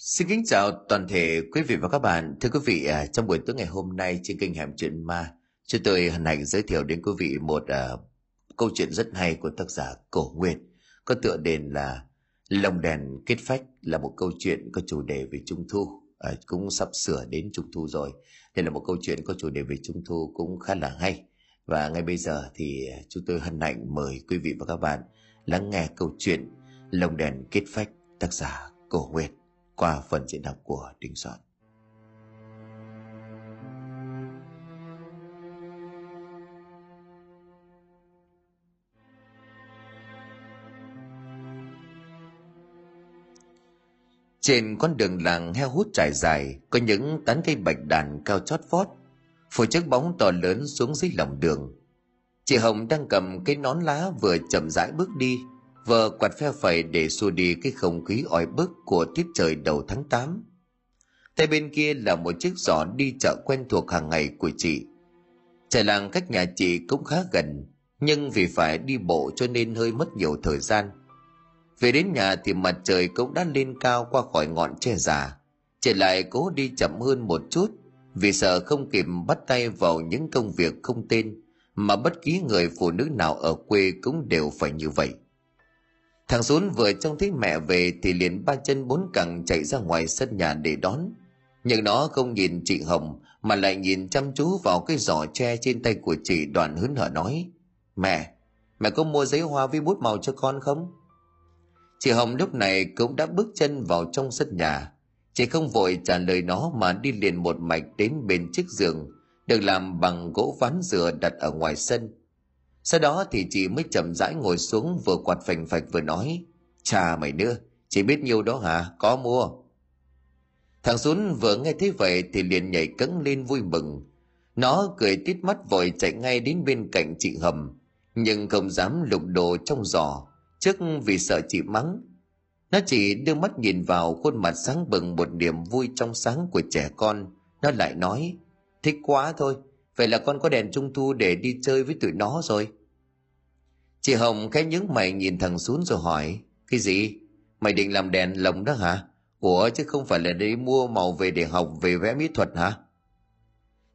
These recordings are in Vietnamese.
Xin kính chào toàn thể quý vị và các bạn. Thưa quý vị, à, trong buổi tối ngày hôm nay trên kênh Hẻm Chuyện Ma, chúng tôi hân hạnh giới thiệu đến quý vị một uh, câu chuyện rất hay của tác giả Cổ Nguyệt, có tựa đề là Lồng đèn kết phách là một câu chuyện có chủ đề về Trung Thu. À, cũng sắp sửa đến Trung Thu rồi. Đây là một câu chuyện có chủ đề về Trung Thu cũng khá là hay. Và ngay bây giờ thì à, chúng tôi hân hạnh mời quý vị và các bạn lắng nghe câu chuyện Lồng đèn kết phách tác giả Cổ Nguyệt qua phần diễn đọc của Đình Soạn. Trên con đường làng heo hút trải dài có những tán cây bạch đàn cao chót vót, phủ chiếc bóng to lớn xuống dưới lòng đường. Chị Hồng đang cầm cái nón lá vừa chậm rãi bước đi, Vợ quạt phe phẩy để xua đi cái không khí oi bức của tiết trời đầu tháng 8. Tay bên kia là một chiếc giỏ đi chợ quen thuộc hàng ngày của chị. Trại làng cách nhà chị cũng khá gần, nhưng vì phải đi bộ cho nên hơi mất nhiều thời gian. Về đến nhà thì mặt trời cũng đã lên cao qua khỏi ngọn tre già. Chị lại cố đi chậm hơn một chút vì sợ không kịp bắt tay vào những công việc không tên mà bất kỳ người phụ nữ nào ở quê cũng đều phải như vậy. Thằng Dũng vừa trông thấy mẹ về thì liền ba chân bốn cẳng chạy ra ngoài sân nhà để đón. Nhưng nó không nhìn chị Hồng mà lại nhìn chăm chú vào cái giỏ tre trên tay của chị đoàn hớn hở nói. Mẹ, mẹ có mua giấy hoa với bút màu cho con không? Chị Hồng lúc này cũng đã bước chân vào trong sân nhà. Chị không vội trả lời nó mà đi liền một mạch đến bên chiếc giường được làm bằng gỗ ván dừa đặt ở ngoài sân sau đó thì chị mới chậm rãi ngồi xuống vừa quạt phành phạch vừa nói, chà mày nữa, chị biết nhiêu đó hả? Có mua. Thằng xuống vừa nghe thấy vậy thì liền nhảy cẫng lên vui mừng. Nó cười tít mắt vội chạy ngay đến bên cạnh chị hầm, nhưng không dám lục đồ trong giỏ trước vì sợ chị mắng. Nó chỉ đưa mắt nhìn vào khuôn mặt sáng bừng một niềm vui trong sáng của trẻ con. Nó lại nói, thích quá thôi, vậy là con có đèn trung thu để đi chơi với tụi nó rồi. Chị Hồng khẽ nhướng mày nhìn thằng xuống rồi hỏi Cái gì? Mày định làm đèn lồng đó hả? Ủa chứ không phải là đi mua màu về để học về vẽ mỹ thuật hả?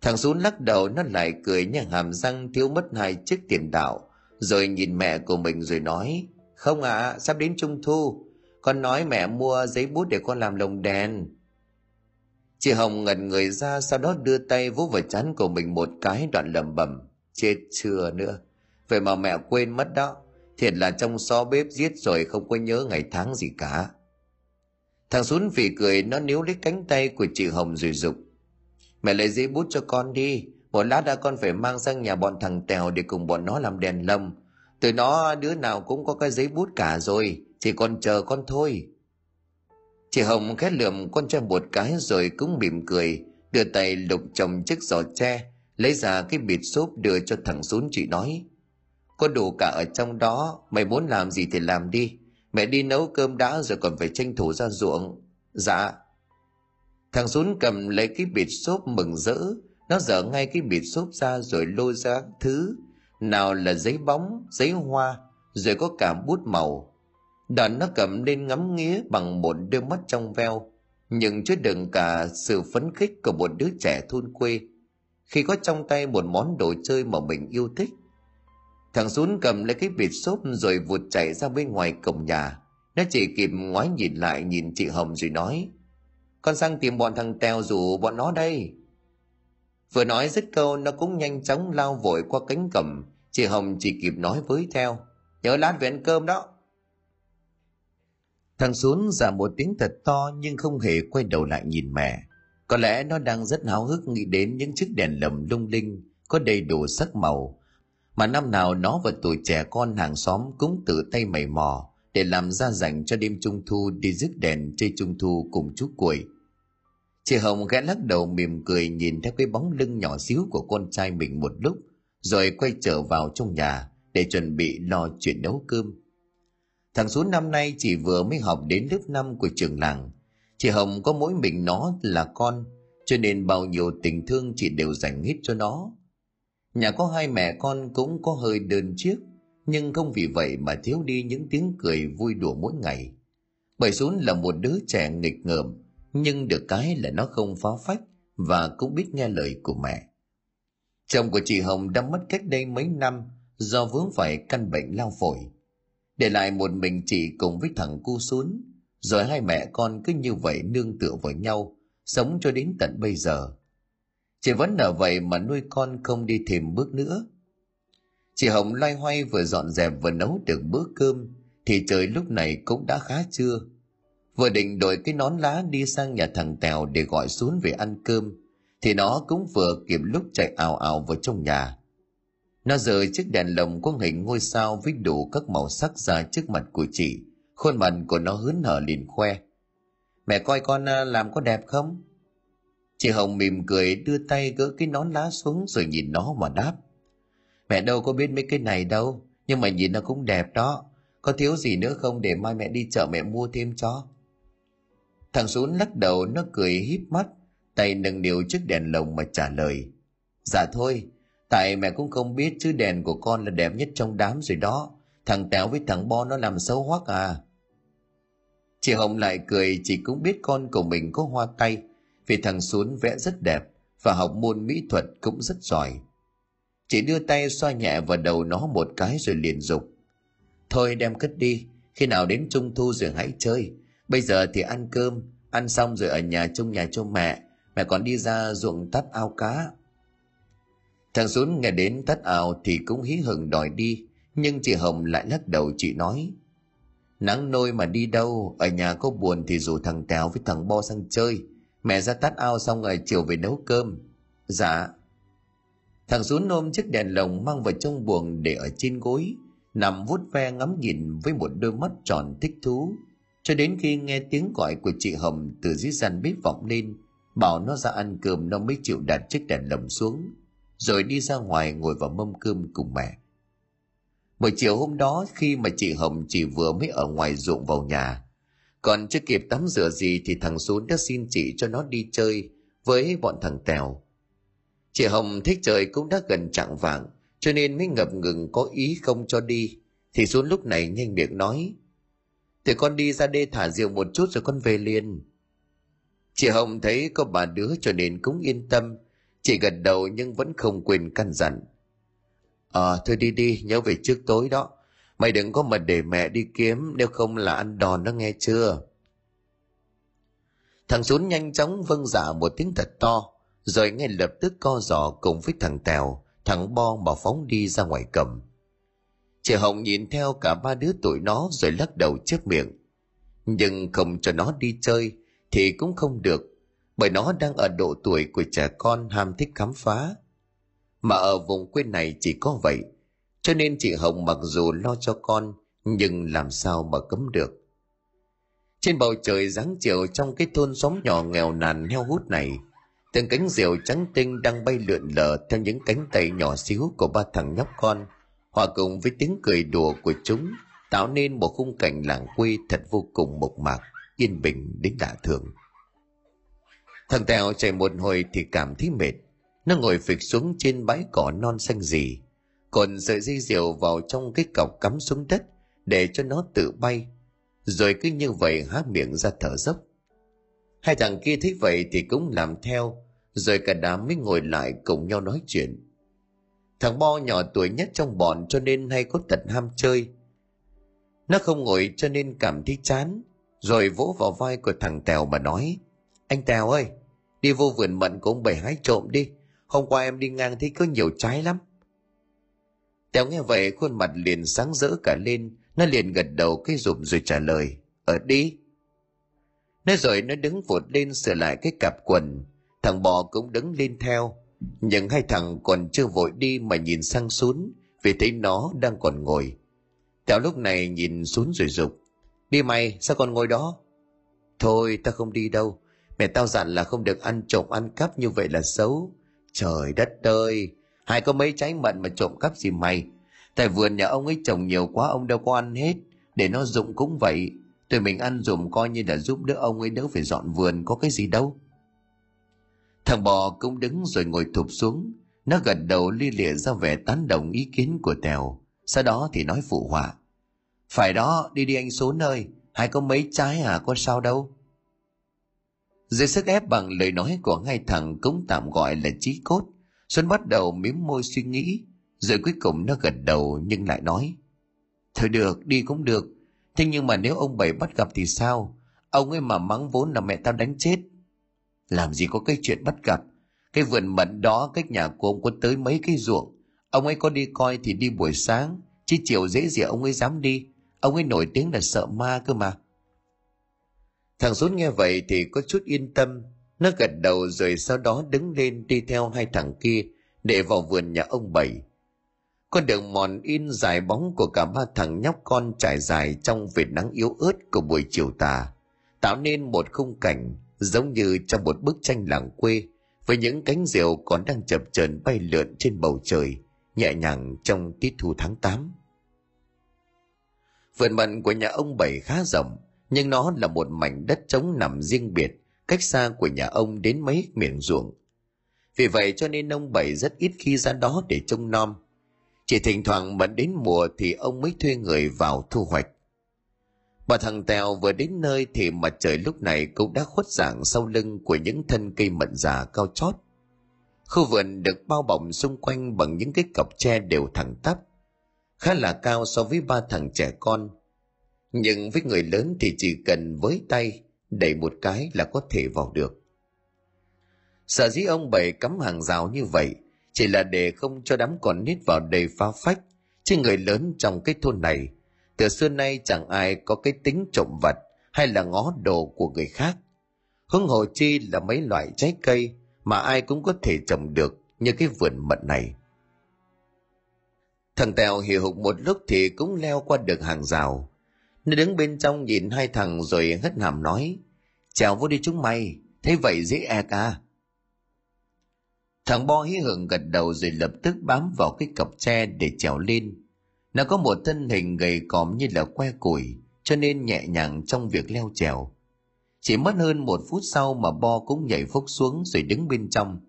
Thằng xuống lắc đầu nó lại cười nhả hàm răng thiếu mất hai chiếc tiền đạo Rồi nhìn mẹ của mình rồi nói Không ạ, à, sắp đến trung thu Con nói mẹ mua giấy bút để con làm lồng đèn Chị Hồng ngẩn người ra sau đó đưa tay vỗ vào chán của mình một cái đoạn lầm bầm Chết chưa nữa Vậy mà mẹ quên mất đó. Thiệt là trong xó bếp giết rồi không có nhớ ngày tháng gì cả. Thằng Xuân vì cười, nó níu lấy cánh tay của chị Hồng rồi dục Mẹ lấy giấy bút cho con đi. Một lát đã con phải mang sang nhà bọn thằng Tèo để cùng bọn nó làm đèn lồng. Từ nó, đứa nào cũng có cái giấy bút cả rồi. Chỉ còn chờ con thôi. Chị Hồng khét lượm, con trai một cái rồi cũng mỉm cười. Đưa tay lục chồng chiếc giỏ tre. Lấy ra cái bịt xốp đưa cho thằng Xuân chị nói có đủ cả ở trong đó, mày muốn làm gì thì làm đi. Mẹ đi nấu cơm đã rồi còn phải tranh thủ ra ruộng. Dạ. Thằng xuống cầm lấy cái bịt xốp mừng rỡ. Nó dở ngay cái bịt xốp ra rồi lôi ra thứ. Nào là giấy bóng, giấy hoa, rồi có cả bút màu. Đoàn nó cầm lên ngắm nghía bằng một đôi mắt trong veo. Nhưng chứa đựng cả sự phấn khích của một đứa trẻ thôn quê. Khi có trong tay một món đồ chơi mà mình yêu thích Thằng Dún cầm lấy cái bịt xốp rồi vụt chạy ra bên ngoài cổng nhà. Nó chỉ kịp ngoái nhìn lại nhìn chị Hồng rồi nói. Con sang tìm bọn thằng Tèo rủ bọn nó đây. Vừa nói dứt câu, nó cũng nhanh chóng lao vội qua cánh cổng. Chị Hồng chỉ kịp nói với theo. Nhớ lát về ăn cơm đó. Thằng Xuống giả một tiếng thật to nhưng không hề quay đầu lại nhìn mẹ. Có lẽ nó đang rất háo hức nghĩ đến những chiếc đèn lồng lung linh có đầy đủ sắc màu mà năm nào nó và tuổi trẻ con hàng xóm cũng tự tay mày mò để làm ra dành cho đêm trung thu đi rước đèn chơi trung thu cùng chú cuội. Chị hồng ghé lắc đầu mỉm cười nhìn theo cái bóng lưng nhỏ xíu của con trai mình một lúc, rồi quay trở vào trong nhà để chuẩn bị lo chuyện nấu cơm. Thằng xuống năm nay chỉ vừa mới học đến lớp năm của trường làng. Chị hồng có mỗi mình nó là con, cho nên bao nhiêu tình thương chị đều dành hết cho nó. Nhà có hai mẹ con cũng có hơi đơn chiếc, nhưng không vì vậy mà thiếu đi những tiếng cười vui đùa mỗi ngày. Bởi Xuống là một đứa trẻ nghịch ngợm, nhưng được cái là nó không phá phách và cũng biết nghe lời của mẹ. Chồng của chị hồng đã mất cách đây mấy năm do vướng phải căn bệnh lao phổi. Để lại một mình chị cùng với thằng cu xuống rồi hai mẹ con cứ như vậy nương tựa vào nhau sống cho đến tận bây giờ chị vẫn ở vậy mà nuôi con không đi thêm bước nữa. Chị hồng loay hoay vừa dọn dẹp vừa nấu được bữa cơm, thì trời lúc này cũng đã khá trưa. Vừa định đổi cái nón lá đi sang nhà thằng tèo để gọi xuống về ăn cơm, thì nó cũng vừa kịp lúc chạy ào ào vào trong nhà. Nó rời chiếc đèn lồng có hình ngôi sao với đủ các màu sắc ra trước mặt của chị. Khuôn mặt của nó hớn hở liền khoe. Mẹ coi con à, làm có đẹp không? Chị hồng mỉm cười đưa tay gỡ cái nón lá xuống rồi nhìn nó mà đáp. Mẹ đâu có biết mấy cái này đâu, nhưng mà nhìn nó cũng đẹp đó. Có thiếu gì nữa không để mai mẹ đi chợ mẹ mua thêm cho? Thằng xuống lắc đầu, nó cười híp mắt, tay nâng niu chiếc đèn lồng mà trả lời. Dạ thôi, tại mẹ cũng không biết chứ đèn của con là đẹp nhất trong đám rồi đó. Thằng tèo với thằng bo nó làm xấu hoắc à. Chị hồng lại cười, chị cũng biết con của mình có hoa tay vì thằng xuống vẽ rất đẹp và học môn mỹ thuật cũng rất giỏi. Chị đưa tay xoa nhẹ vào đầu nó một cái rồi liền dục. Thôi đem cất đi, khi nào đến trung thu rồi hãy chơi. Bây giờ thì ăn cơm, ăn xong rồi ở nhà trông nhà cho mẹ. Mẹ còn đi ra ruộng tắt ao cá. Thằng xuống nghe đến tắt ao thì cũng hí hửng đòi đi, nhưng chị hồng lại lắc đầu chị nói, nắng nôi mà đi đâu, ở nhà có buồn thì rủ thằng tèo với thằng bo sang chơi mẹ ra tắt ao xong rồi chiều về nấu cơm. Dạ. Thằng xuống ôm chiếc đèn lồng mang vào trong buồng để ở trên gối, nằm vuốt ve ngắm nhìn với một đôi mắt tròn thích thú. Cho đến khi nghe tiếng gọi của chị hồng từ dưới gian bếp vọng lên, bảo nó ra ăn cơm nó mới chịu đặt chiếc đèn lồng xuống, rồi đi ra ngoài ngồi vào mâm cơm cùng mẹ. Buổi chiều hôm đó khi mà chị hồng chỉ vừa mới ở ngoài ruộng vào nhà còn chưa kịp tắm rửa gì thì thằng xuống đã xin chị cho nó đi chơi với bọn thằng tèo. Chị hồng thích trời cũng đã gần chạng vạng cho nên mới ngập ngừng có ý không cho đi. Thì xuống lúc này nhanh miệng nói thì con đi ra đê thả diều một chút rồi con về liền. Chị hồng thấy có bà đứa cho nên cũng yên tâm chị gật đầu nhưng vẫn không quên căn dặn. Ờ à, thôi đi đi nhớ về trước tối đó mày đừng có mà để mẹ đi kiếm, nếu không là ăn đòn đó nghe chưa? Thằng xuống nhanh chóng vâng dạ một tiếng thật to, rồi ngay lập tức co giò cùng với thằng tèo, thằng bo mà phóng đi ra ngoài cầm. Chị hồng nhìn theo cả ba đứa tụi nó rồi lắc đầu chép miệng. Nhưng không cho nó đi chơi thì cũng không được, bởi nó đang ở độ tuổi của trẻ con ham thích khám phá. Mà ở vùng quê này chỉ có vậy cho nên chị hồng mặc dù lo cho con, nhưng làm sao mà cấm được. Trên bầu trời dáng chiều trong cái thôn xóm nhỏ nghèo nàn heo hút này, từng cánh diều trắng tinh đang bay lượn lờ theo những cánh tay nhỏ xíu của ba thằng nhóc con, hòa cùng với tiếng cười đùa của chúng, tạo nên một khung cảnh làng quê thật vô cùng mộc mạc, yên bình đến lạ thường. Thằng tèo chạy một hồi thì cảm thấy mệt, nó ngồi phịch xuống trên bãi cỏ non xanh gì còn sợi dây diều vào trong cái cọc cắm xuống đất để cho nó tự bay. Rồi cứ như vậy há miệng ra thở dốc. Hai thằng kia thấy vậy thì cũng làm theo, rồi cả đám mới ngồi lại cùng nhau nói chuyện. Thằng bo nhỏ tuổi nhất trong bọn cho nên hay có tật ham chơi. Nó không ngồi cho nên cảm thấy chán, rồi vỗ vào vai của thằng tèo mà nói, anh tèo ơi, đi vô vườn mận của ông bảy hái trộm đi. Hôm qua em đi ngang thấy có nhiều trái lắm tèo nghe vậy, khuôn mặt liền sáng rỡ cả lên. Nó liền gật đầu cái rụm rồi trả lời, ở đi. Nói rồi nó đứng vụt lên sửa lại cái cặp quần. Thằng bò cũng đứng lên theo. Nhưng hai thằng còn chưa vội đi mà nhìn sang xuống vì thấy nó đang còn ngồi. Tèo lúc này nhìn xuống rồi dục đi mày, sao còn ngồi đó? Thôi ta không đi đâu. Mẹ tao dặn là không được ăn trộm ăn cắp như vậy là xấu. Trời đất ơi hai có mấy trái mận mà trộm cắp gì mày? Tại vườn nhà ông ấy trồng nhiều quá, ông đâu có ăn hết. Để nó dụng cũng vậy. Tụi mình ăn dùm coi như là giúp đỡ ông ấy đỡ phải dọn vườn, có cái gì đâu. Thằng bò cũng đứng rồi ngồi thụp xuống. Nó gật đầu li lịa ra vẻ tán đồng ý kiến của tèo. Sau đó thì nói phụ họa. Phải đó, đi đi anh số nơi hai có mấy trái à có sao đâu. Dưới sức ép bằng lời nói của hai thằng, cũng tạm gọi là trí cốt xuân bắt đầu mím môi suy nghĩ, rồi cuối cùng nó gật đầu nhưng lại nói, thôi được, đi cũng được. Thế nhưng mà nếu ông bảy bắt gặp thì sao? Ông ấy mà mắng vốn là mẹ tao đánh chết. Làm gì có cái chuyện bắt gặp? Cái vườn mận đó, cách nhà của ông có tới mấy cái ruộng. Ông ấy có đi coi thì đi buổi sáng, chứ chiều dễ gì ông ấy dám đi. Ông ấy nổi tiếng là sợ ma cơ mà. Thằng xuân nghe vậy thì có chút yên tâm nó gật đầu rồi sau đó đứng lên đi theo hai thằng kia để vào vườn nhà ông bảy con đường mòn in dài bóng của cả ba thằng nhóc con trải dài trong vệt nắng yếu ớt của buổi chiều tà tạo nên một khung cảnh giống như trong một bức tranh làng quê với những cánh diều còn đang chập chờn bay lượn trên bầu trời nhẹ nhàng trong tiết thu tháng 8. Vườn mận của nhà ông Bảy khá rộng, nhưng nó là một mảnh đất trống nằm riêng biệt, cách xa của nhà ông đến mấy miệng ruộng. Vì vậy cho nên ông Bảy rất ít khi ra đó để trông nom. Chỉ thỉnh thoảng mà đến mùa thì ông mới thuê người vào thu hoạch. Bà thằng Tèo vừa đến nơi thì mặt trời lúc này cũng đã khuất dạng sau lưng của những thân cây mận già cao chót. Khu vườn được bao bọc xung quanh bằng những cái cọc tre đều thẳng tắp, khá là cao so với ba thằng trẻ con. Nhưng với người lớn thì chỉ cần với tay đẩy một cái là có thể vào được. sợ dĩ ông bảy cắm hàng rào như vậy chỉ là để không cho đám con nít vào đầy phá phách, chứ người lớn trong cái thôn này từ xưa nay chẳng ai có cái tính trộm vật hay là ngó đồ của người khác. Hưng hồ chi là mấy loại trái cây mà ai cũng có thể trồng được như cái vườn mận này. Thằng Tèo hiểu hụt một lúc thì cũng leo qua được hàng rào. Nó đứng bên trong nhìn hai thằng rồi hất hàm nói, chào vô đi chúng mày, thế vậy dễ e ca. Thằng Bo hí hưởng gật đầu rồi lập tức bám vào cái cọc tre để trèo lên. Nó có một thân hình gầy còm như là que củi, cho nên nhẹ nhàng trong việc leo trèo. Chỉ mất hơn một phút sau mà Bo cũng nhảy phúc xuống rồi đứng bên trong.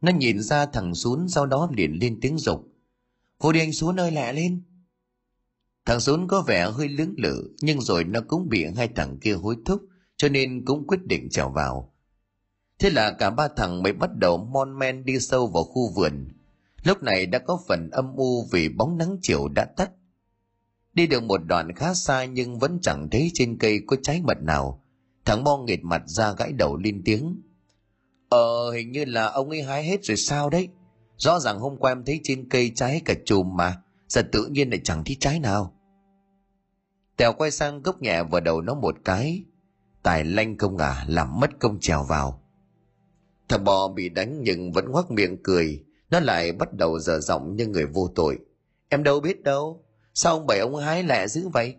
Nó nhìn ra thằng Sún sau đó liền lên tiếng dục Vô đi anh Sún ơi lẹ lên. Thằng sốn có vẻ hơi lưỡng lự nhưng rồi nó cũng bị hai thằng kia hối thúc cho nên cũng quyết định trèo vào. Thế là cả ba thằng mới bắt đầu mon men đi sâu vào khu vườn. Lúc này đã có phần âm u vì bóng nắng chiều đã tắt. Đi được một đoạn khá xa nhưng vẫn chẳng thấy trên cây có trái mật nào Thằng Mo nghệt mặt ra gãi đầu lên tiếng. Ờ, hình như là ông ấy hái hết rồi sao đấy? Rõ ràng hôm qua em thấy trên cây trái cả chùm mà, giờ tự nhiên lại chẳng thấy trái nào. Tèo quay sang gốc nhẹ vào đầu nó một cái. Tài lanh công à, làm mất công trèo vào. Thằng bò bị đánh nhưng vẫn ngoác miệng cười, nó lại bắt đầu dở giọng như người vô tội. Em đâu biết đâu, sao ông bảy ông hái lẹ dữ vậy?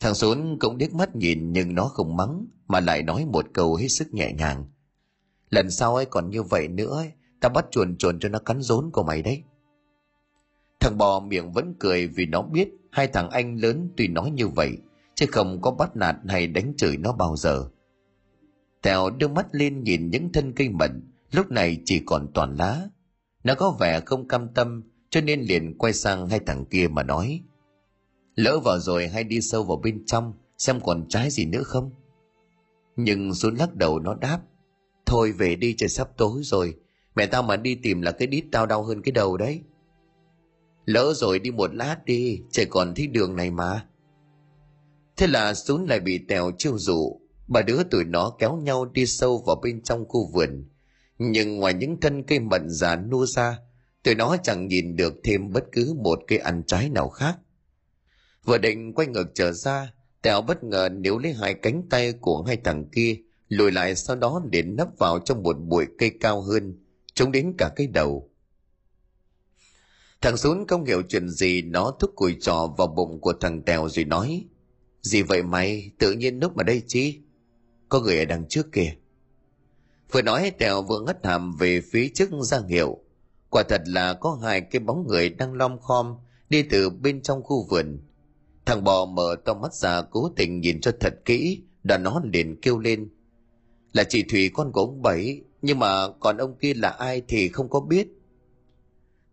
Thằng Sốn cũng điếc mắt nhìn nhưng nó không mắng mà lại nói một câu hết sức nhẹ nhàng. Lần sau ấy còn như vậy nữa ấy, ta bắt chuồn chuồn cho nó cắn rốn của mày đấy. Thằng bò miệng vẫn cười vì nó biết hai thằng anh lớn tuy nói như vậy, chứ không có bắt nạt hay đánh chửi nó bao giờ. Tèo đưa mắt lên nhìn những thân cây mận, lúc này chỉ còn toàn lá. Nó có vẻ không cam tâm, cho nên liền quay sang hai thằng kia mà nói, Lỡ vào rồi hay đi sâu vào bên trong, xem còn trái gì nữa không? Nhưng xuống lắc đầu nó đáp, Thôi về đi trời sắp tối rồi, Mẹ tao mà đi tìm là cái đít tao đau hơn cái đầu đấy Lỡ rồi đi một lát đi Trời còn thấy đường này mà. Thế là xuống lại bị Tèo chiêu dụ. Bà đứa tụi nó kéo nhau đi sâu vào bên trong khu vườn. Nhưng ngoài những thân cây mận già nua ra Tụi nó chẳng nhìn được thêm bất cứ một cây ăn trái nào khác. Vừa định quay ngược trở ra, Tèo bất ngờ níu lấy hai cánh tay của hai thằng kia, lùi lại sau đó để nấp vào trong một bụi cây cao hơn, chống đến cả cái đầu. Thằng Sún không hiểu chuyện gì, nó thúc cùi trò vào bụng của thằng Tèo rồi nói, Gì vậy mày, tự nhiên núp ở đây chi? Có người ở đằng trước kìa. Vừa nói Tèo vừa ngất hàm về phía trước giang hiệu. Quả thật là có hai cái bóng người đang lom khom đi từ bên trong khu vườn Thằng bò mở to mắt ra cố tình nhìn cho thật kỹ, đã nó liền kêu lên. Là chị Thủy con của ông Bảy, nhưng mà còn ông kia là ai thì không có biết.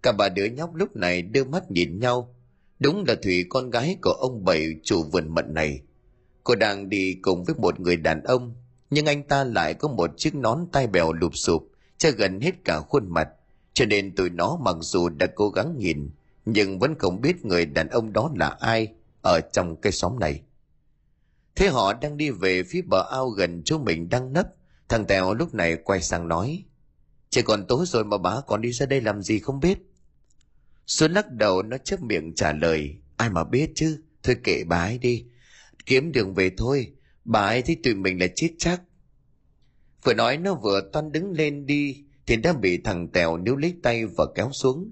Cả bà đứa nhóc lúc này đưa mắt nhìn nhau. Đúng là Thủy con gái của ông Bảy chủ vườn mận này. Cô đang đi cùng với một người đàn ông. nhưng anh ta lại có một chiếc nón tai bèo lụp sụp, che gần hết cả khuôn mặt cho nên tụi nó mặc dù đã cố gắng nhìn, nhưng vẫn không biết người đàn ông đó là ai ở trong cái xóm này thế họ đang đi về phía bờ ao gần chỗ mình đang nấp thằng tèo lúc này quay sang nói chỉ còn tối rồi mà bà còn đi ra đây làm gì không biết. Xuân lắc đầu, nó chớp miệng trả lời, ai mà biết chứ? Thôi kệ bà ấy đi. Kiếm đường về thôi. Bà ấy thấy tụi mình là chết chắc. Vừa nói, nó vừa toan đứng lên đi, thì đã bị thằng tèo níu lấy tay và kéo xuống.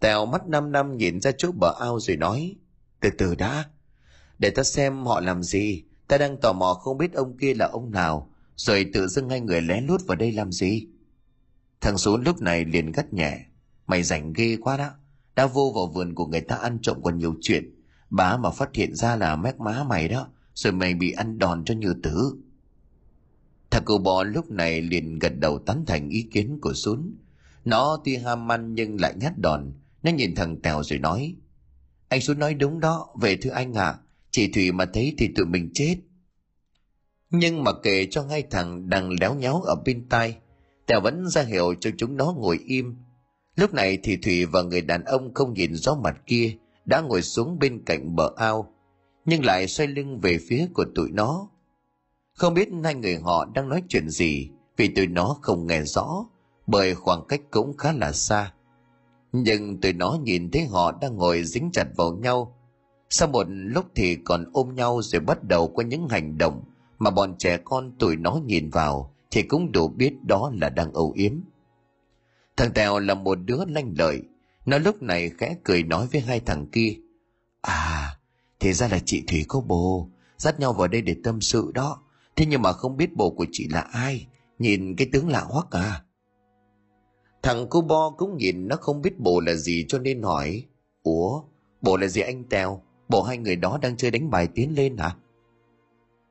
Tèo mắt năm năm nhìn ra chỗ bờ ao rồi nói, từ từ đã. Để ta xem họ làm gì. Ta đang tò mò không biết ông kia là ông nào. Rồi tự dưng hai người lén lút vào đây làm gì? Thằng xuống lúc này liền gắt nhẹ. Mày rảnh ghê quá đó. Đã vô vào vườn của người ta ăn trộm còn nhiều chuyện. Bá mà phát hiện ra là mép má mày đó rồi mày bị ăn đòn cho như tử thằng cừu bò lúc này liền gật đầu tán thành ý kiến của sún. Nó tuy ham ăn nhưng lại nhát đòn. Nó nhìn thằng tèo rồi nói anh sún nói đúng đó về thưa anh ạ. À, chị thủy mà thấy thì tụi mình chết. Nhưng mà kể cho ngay thằng đang léo nhéo ở bên tai tèo vẫn ra hiệu cho chúng nó ngồi im. Lúc này thì thủy và người đàn ông không nhìn rõ mặt kia, đã ngồi xuống bên cạnh bờ ao, nhưng lại xoay lưng về phía của tụi nó. Không biết hai người họ đang nói chuyện gì, vì tụi nó không nghe rõ, bởi khoảng cách cũng khá là xa. Nhưng tụi nó nhìn thấy họ đang ngồi dính chặt vào nhau. Sau một lúc thì còn ôm nhau rồi bắt đầu có những hành động mà bọn trẻ con tụi nó nhìn vào thì cũng đủ biết đó là đang âu yếm. Thằng tèo là một đứa lanh lợi. Nó lúc này khẽ cười nói với hai thằng kia. À thì ra là chị thủy có bồ. Dắt nhau vào đây để tâm sự đó. Thế nhưng mà không biết bồ của chị là ai. Nhìn cái tướng lạ hoắc à. Thằng cô bo cũng nhìn nó không biết bồ là gì cho nên hỏi. Ủa, bồ là gì anh tèo? Bộ hai người đó đang chơi đánh bài tiến lên hả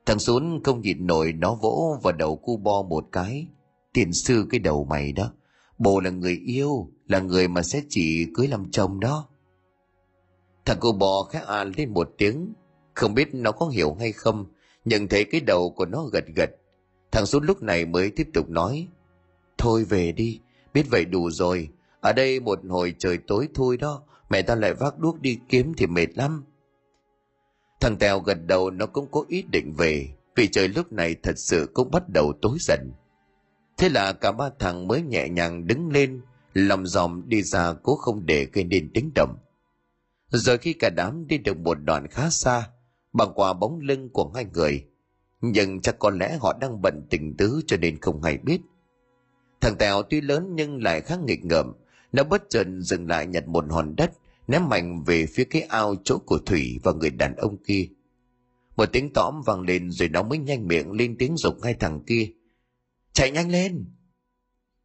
thằng xuống không nhịn nổi nó vỗ vào đầu cu bo một cái. Tiền sư cái đầu mày đó. Bồ là người yêu, là người mà sẽ chỉ cưới làm chồng đó. Thằng cô bò khẽ à lên một tiếng. Không biết nó có hiểu hay không nhận thấy cái đầu của nó gật gật. Thằng xuống lúc này mới tiếp tục nói. Thôi về đi, biết vậy đủ rồi. Ở đây một hồi trời tối thôi đó, mẹ ta lại vác đuốc đi kiếm thì mệt lắm thằng tèo gật đầu nó cũng có ý định về, vì trời lúc này thật sự cũng bắt đầu tối dần. Thế là cả ba thằng mới nhẹ nhàng đứng lên, lòng dòm đi ra cố không để gây nên tiếng động. Rồi khi cả đám đi được một đoạn khá xa, bằng qua bóng lưng của hai người, nhưng chắc có lẽ họ đang bận tình tứ cho nên không hay biết. Thằng tèo tuy lớn nhưng lại khá nghịch ngợm, nó bất chợt dừng lại nhặt một hòn đất ném mạnh về phía cái ao chỗ của thủy và người đàn ông kia. Một tiếng tõm vang lên rồi nó mới nhanh miệng lên tiếng dục hai thằng kia. Chạy nhanh lên!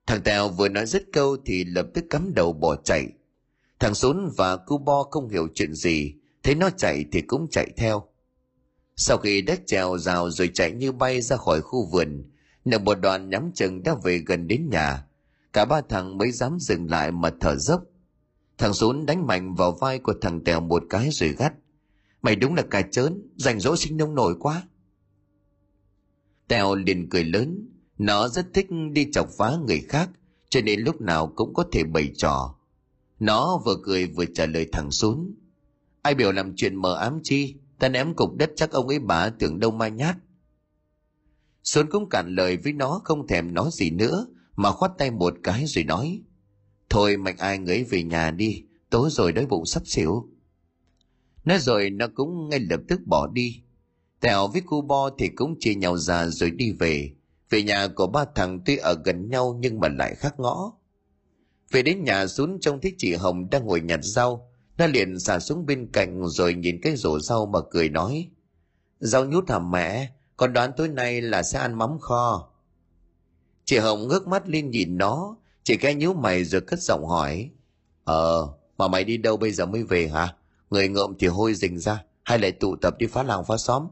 Thằng tèo vừa nói dứt câu thì lập tức cắm đầu bỏ chạy. Thằng sún và cu bo không hiểu chuyện gì, thấy nó chạy thì cũng chạy theo. Sau khi đất trèo rào rồi chạy như bay ra khỏi khu vườn nửa một đoàn nhắm chừng đã về gần đến nhà. Cả ba thằng mới dám dừng lại mà thở dốc thằng sún đánh mạnh vào vai của thằng tèo một cái rồi gắt. Mày đúng là cà chớn rảnh rỗi sinh nông nổi quá. Tèo liền cười lớn. Nó rất thích đi chọc phá người khác, cho nên lúc nào cũng có thể bày trò. Nó vừa cười vừa trả lời thằng sún ai biểu làm chuyện mờ ám chi? Ta ném cục đất chắc ông ấy bà tưởng đâu mai nhát. Xuân cũng cản lời với nó không thèm nói gì nữa, mà khoát tay một cái rồi nói thôi mạnh ai người về nhà đi, tối rồi đói bụng sắp xỉu. Nói rồi nó cũng ngay lập tức bỏ đi. Tèo với cu bo thì cũng chia nhau ra rồi đi về. Về nhà của ba thằng tuy ở gần nhau nhưng mà lại khác ngõ. Về đến nhà xuống trông thấy chị hồng đang ngồi nhặt rau, nó liền xả xuống bên cạnh rồi nhìn cái rổ rau mà cười nói, rau nhút hả mẹ? Con đoán tối nay là sẽ ăn mắm kho. Chị hồng ngước mắt lên nhìn nó chị cái nhíu mày rồi cất giọng hỏi. Ờ mà mày đi đâu bây giờ mới về hả? Người ngợm thì hôi rình ra, hay lại tụ tập đi phá làng phá xóm?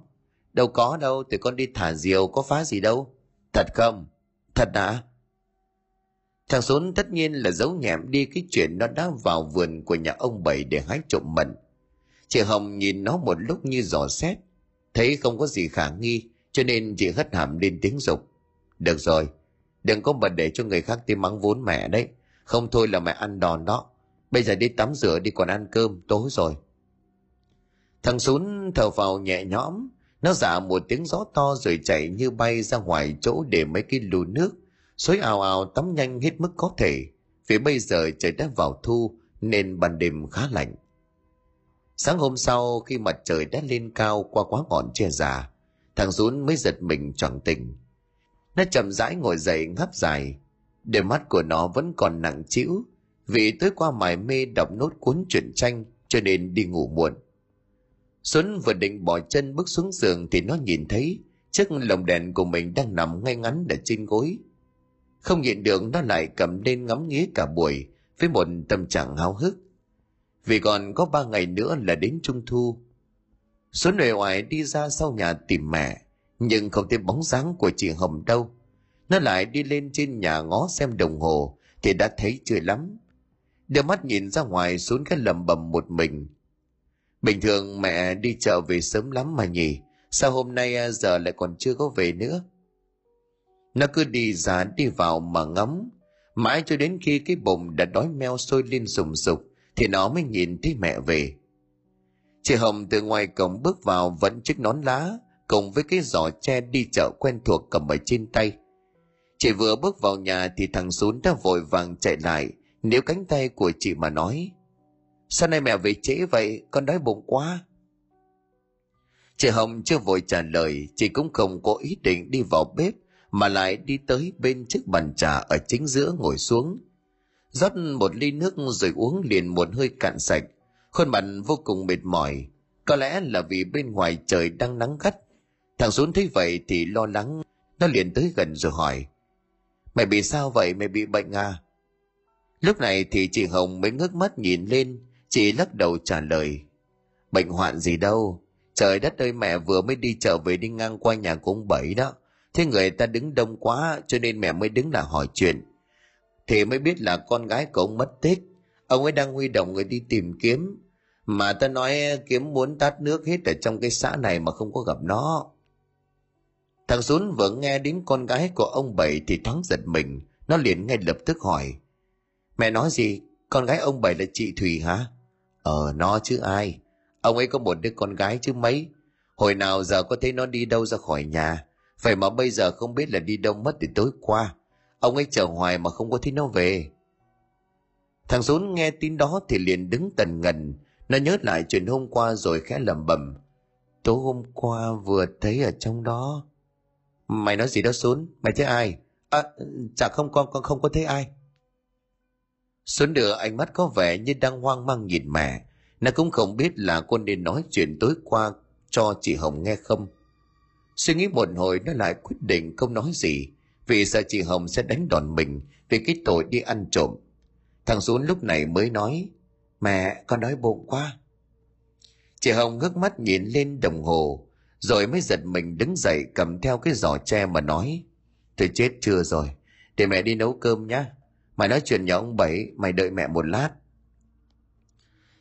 Đâu có đâu, tụi con đi thả diều, có phá gì đâu. Thật không? Thật hả? Thằng sốn tất nhiên là giấu nhẹm đi cái chuyện nó đã vào vườn của nhà ông bảy để hái trộm mận. Chị hồng nhìn nó một lúc như dò xét, thấy không có gì khả nghi, cho nên chị hất hàm lên tiếng dục. Được rồi đừng có bật để cho người khác tìm mắng vốn mẹ đấy. Không thôi là mẹ ăn đòn đó. Bây giờ đi tắm rửa, đi còn ăn cơm, tối rồi. Thằng sún thở vào nhẹ nhõm. Nó giả một tiếng gió to rồi chạy như bay ra ngoài chỗ để mấy cái lù nước. Xối ào ào tắm nhanh hết mức có thể. Vì bây giờ trời đã vào thu, nên ban đêm khá lạnh. Sáng hôm sau, khi mặt trời đã lên cao qua quá ngọn tre già, thằng rún mới giật mình choàng tỉnh nó chậm rãi ngồi dậy ngáp dài đôi mắt của nó vẫn còn nặng trĩu vì tối qua mải mê đọc nốt cuốn truyện tranh cho nên đi ngủ muộn Xuân vừa định bỏ chân bước xuống giường thì nó nhìn thấy chiếc lồng đèn của mình đang nằm ngay ngắn ở trên gối. Không nhịn được nó lại cầm lên ngắm nghía cả buổi với một tâm trạng háo hức. Vì còn có ba ngày nữa là đến trung thu. Xuân uể hoài đi ra sau nhà tìm mẹ, nhưng không thấy bóng dáng của chị Hồng đâu. Nó lại đi lên trên nhà ngó xem đồng hồ thì đã thấy chưa lắm. Đưa mắt nhìn ra ngoài xuống cái lầm bầm một mình Bình thường mẹ đi chợ về sớm lắm mà nhỉ, sao hôm nay à, giờ lại còn chưa có về nữa? Nó cứ đi ra đi vào mà ngắm, mãi cho đến khi cái bụng đã đói meo sôi lên sùng sục thì nó mới nhìn thấy mẹ về. Chị Hồng từ ngoài cổng bước vào vẫn chiếc nón lá, cùng với cái giỏ tre đi chợ quen thuộc cầm ở trên tay. Chị vừa bước vào nhà thì thằng Sún đã vội vàng chạy lại, nếu cánh tay của chị mà nói. Sao nay mẹ về trễ vậy? Con đói bụng quá. Chị Hồng chưa vội trả lời, chị cũng không có ý định đi vào bếp, mà lại đi tới bên chiếc bàn trà ở chính giữa ngồi xuống. rót một ly nước rồi uống liền một hơi cạn sạch, khuôn mặt vô cùng mệt mỏi. Có lẽ là vì bên ngoài trời đang nắng gắt. Thằng Xuống thấy vậy thì lo lắng, nó liền tới gần rồi hỏi. Mày bị sao vậy? Mày bị bệnh à? Lúc này thì chị Hồng mới ngước mắt nhìn lên, Chị lắc đầu trả lời. Bệnh hoạn gì đâu. Trời đất ơi mẹ vừa mới đi trở về đi ngang qua nhà của ông Bảy đó. Thế người ta đứng đông quá cho nên mẹ mới đứng là hỏi chuyện. Thì mới biết là con gái của ông mất tích. Ông ấy đang huy động người đi tìm kiếm. Mà ta nói kiếm muốn tát nước hết ở trong cái xã này mà không có gặp nó. Thằng Dún vừa nghe đến con gái của ông Bảy thì thoáng giật mình. Nó liền ngay lập tức hỏi. Mẹ nói gì? Con gái ông Bảy là chị Thùy hả? Ờ, nó chứ ai. Ông ấy có một đứa con gái chứ mấy. Hồi nào giờ có thấy nó đi đâu ra khỏi nhà. Vậy mà bây giờ không biết là đi đâu mất từ tối qua. Ông ấy chờ hoài mà không có thấy nó về. Thằng Dún nghe tin đó thì liền đứng tần ngần. Nó nhớ lại chuyện hôm qua rồi khẽ lẩm bẩm. Tối hôm qua vừa thấy ở trong đó. Mày nói gì đó xuống Mày thấy ai? À, chả không con con không có thấy ai. Xuân đưa ánh mắt có vẻ như đang hoang mang nhìn mẹ. Nó cũng không biết là con nên nói chuyện tối qua cho chị Hồng nghe không. Suy nghĩ một hồi nó lại quyết định không nói gì vì sợ chị Hồng sẽ đánh đòn mình vì cái tội đi ăn trộm. Thằng Xuân lúc này mới nói Mẹ, con đói bụng quá. Chị Hồng ngước mắt nhìn lên đồng hồ rồi mới giật mình đứng dậy cầm theo cái giỏ tre mà nói Tôi chết chưa rồi, để mẹ đi nấu cơm nhá. Mày nói chuyện nhà ông Bảy, mày đợi mẹ một lát.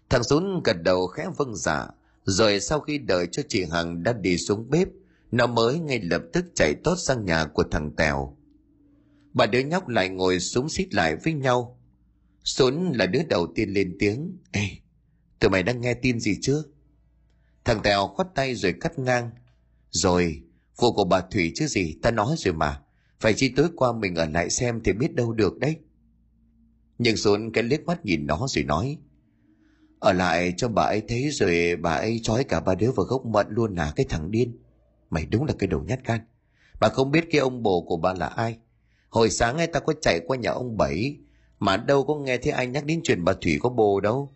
Thằng Sún gật đầu khẽ vâng giả, rồi sau khi đợi cho chị Hằng đã đi xuống bếp, nó mới ngay lập tức chạy tốt sang nhà của thằng Tèo. Bà đứa nhóc lại ngồi súng xít lại với nhau. Sún là đứa đầu tiên lên tiếng. Ê, tụi mày đang nghe tin gì chưa? Thằng Tèo khoát tay rồi cắt ngang. Rồi, vụ của bà Thủy chứ gì, ta nói rồi mà. Phải chi tối qua mình ở lại xem thì biết đâu được đấy. Nhưng Xuân cái liếc mắt nhìn nó rồi nói Ở lại cho bà ấy thấy rồi bà ấy trói cả ba đứa vào gốc mận luôn là cái thằng điên Mày đúng là cái đầu nhát gan Bà không biết cái ông bồ của bà là ai Hồi sáng ấy ta có chạy qua nhà ông Bảy Mà đâu có nghe thấy anh nhắc đến chuyện bà Thủy có bồ đâu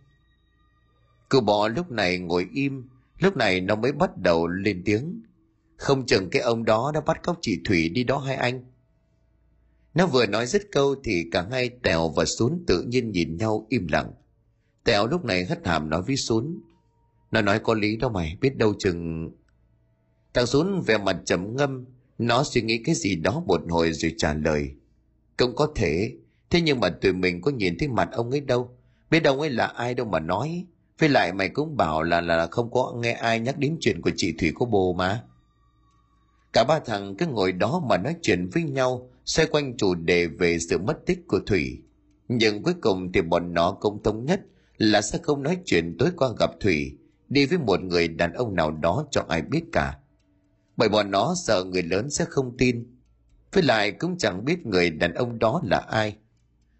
cứ bỏ lúc này ngồi im Lúc này nó mới bắt đầu lên tiếng Không chừng cái ông đó đã bắt cóc chị Thủy đi đó hai anh nó vừa nói dứt câu thì cả hai Tèo và Sún tự nhiên nhìn nhau im lặng. Tèo lúc này hất hàm nói với Sún. Nó nói có lý đâu mày, biết đâu chừng... Thằng Sún vẻ mặt trầm ngâm, nó suy nghĩ cái gì đó một hồi rồi trả lời. Cũng có thể, thế nhưng mà tụi mình có nhìn thấy mặt ông ấy đâu. Biết đâu ấy là ai đâu mà nói. Với lại mày cũng bảo là là không có nghe ai nhắc đến chuyện của chị Thủy có bồ mà. cả ba thằng cứ ngồi đó mà nói chuyện với nhau, xoay quanh chủ đề về sự mất tích của thủy. Nhưng cuối cùng thì bọn nó cũng thống nhất là sẽ không nói chuyện tối qua gặp thủy, đi với một người đàn ông nào đó cho ai biết cả. Bởi bọn nó sợ người lớn sẽ không tin. Với lại cũng chẳng biết người đàn ông đó là ai.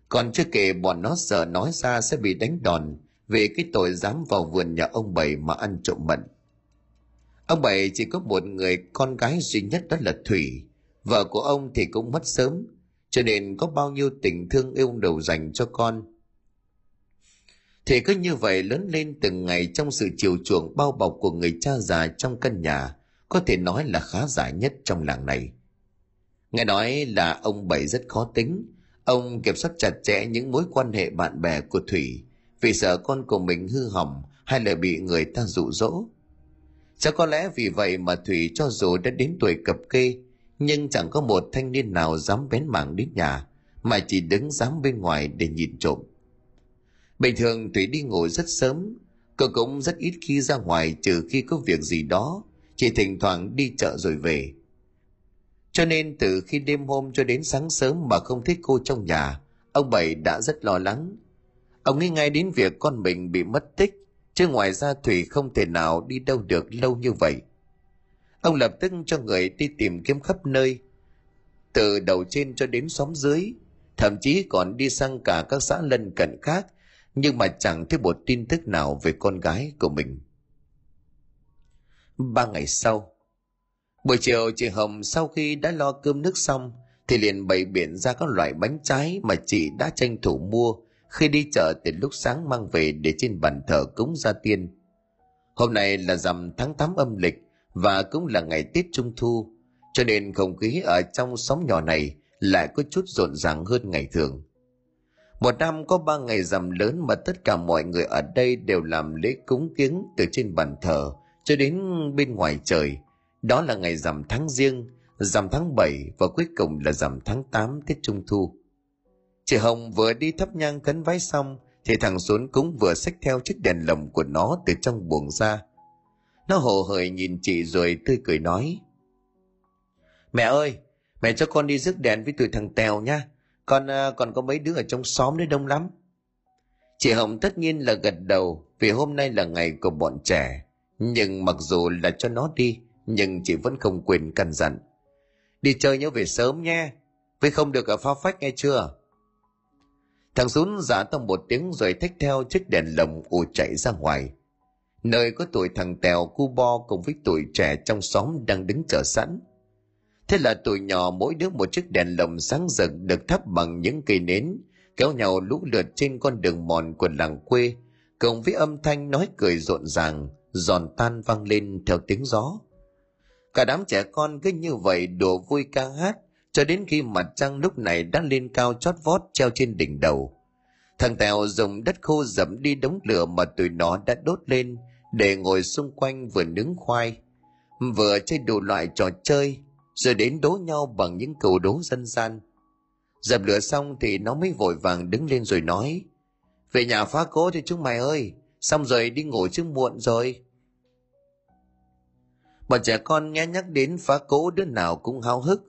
Còn chưa kể bọn nó sợ nói ra sẽ bị đánh đòn về cái tội dám vào vườn nhà ông bảy mà ăn trộm mận. Ông bảy chỉ có một người con gái duy nhất đó là thủy. Vợ của ông thì cũng mất sớm, cho nên có bao nhiêu tình thương yêu đầu dành cho con. Thì cứ như vậy lớn lên từng ngày trong sự chiều chuộng bao bọc của người cha già trong căn nhà, có thể nói là khá giả nhất trong làng này. Nghe nói là ông bảy rất khó tính. Ông kiểm soát chặt chẽ những mối quan hệ bạn bè của thủy vì sợ con của mình hư hỏng hay là bị người ta dụ dỗ. Chắc có lẽ vì vậy mà thủy cho dù đã đến tuổi cập kê, nhưng chẳng có một thanh niên nào dám bén mảng đến nhà, mà chỉ đứng dám bên ngoài để nhìn trộm. Bình thường thủy đi ngủ rất sớm, cô cũng rất ít khi ra ngoài trừ khi có việc gì đó, chỉ thỉnh thoảng đi chợ rồi về. Cho nên từ khi đêm hôm cho đến sáng sớm mà không thấy cô trong nhà, ông bảy đã rất lo lắng ông nghĩ ngay đến việc con mình bị mất tích, chứ ngoài ra thủy không thể nào đi đâu được lâu như vậy. Ông lập tức cho người đi tìm kiếm khắp nơi, từ đầu trên cho đến xóm dưới, thậm chí còn đi sang cả các xã lân cận khác, nhưng mà chẳng thấy một tin tức nào về con gái của mình. Ba ngày sau, buổi chiều chị hồng sau khi đã lo cơm nước xong, thì liền bày biện ra các loại bánh trái mà chị đã tranh thủ mua khi đi chợ từ lúc sáng mang về để trên bàn thờ cúng gia tiên hôm nay là rằm tháng 8 âm lịch và cũng là ngày tết trung thu cho nên không khí ở trong xóm nhỏ này lại có chút rộn ràng hơn ngày thường một năm có ba ngày rằm lớn mà tất cả mọi người ở đây đều làm lễ cúng kiếng từ trên bàn thờ cho đến bên ngoài trời. Đó là ngày rằm tháng riêng, rằm tháng 7 và cuối cùng là rằm tháng 8 Tết Trung Thu. Chị Hồng vừa đi thắp nhang cấn vái xong thì thằng Xuân cũng vừa xách theo chiếc đèn lồng của nó từ trong buồng ra. Nó hồ hởi nhìn chị rồi tươi cười nói. Mẹ ơi, mẹ cho con đi rước đèn với tụi thằng Tèo nha con à, còn có mấy đứa ở trong xóm đấy đông lắm chị hồng tất nhiên là gật đầu vì hôm nay là ngày của bọn trẻ nhưng mặc dù là cho nó đi nhưng chị vẫn không quên căn dặn đi chơi nhớ về sớm nhé với không được ở phá phách nghe chưa thằng sún giả dạ tông một tiếng rồi thách theo chiếc đèn lồng ù chạy ra ngoài nơi có tuổi thằng tèo cu bo cùng với tuổi trẻ trong xóm đang đứng chờ sẵn Thế là tuổi nhỏ mỗi đứa một chiếc đèn lồng sáng rực được thắp bằng những cây nến, kéo nhau lũ lượt trên con đường mòn của làng quê, cùng với âm thanh nói cười rộn ràng, giòn tan vang lên theo tiếng gió. Cả đám trẻ con cứ như vậy đùa vui ca hát, cho đến khi mặt trăng lúc này đã lên cao chót vót treo trên đỉnh đầu. Thằng Tèo dùng đất khô dẫm đi đống lửa mà tụi nó đã đốt lên để ngồi xung quanh vừa nướng khoai, vừa chơi đủ loại trò chơi, rồi đến đố nhau bằng những cầu đố dân gian. Dập lửa xong thì nó mới vội vàng đứng lên rồi nói, về nhà phá cố thì chúng mày ơi, xong rồi đi ngủ chứ muộn rồi. Bọn trẻ con nghe nhắc đến phá cố đứa nào cũng háo hức,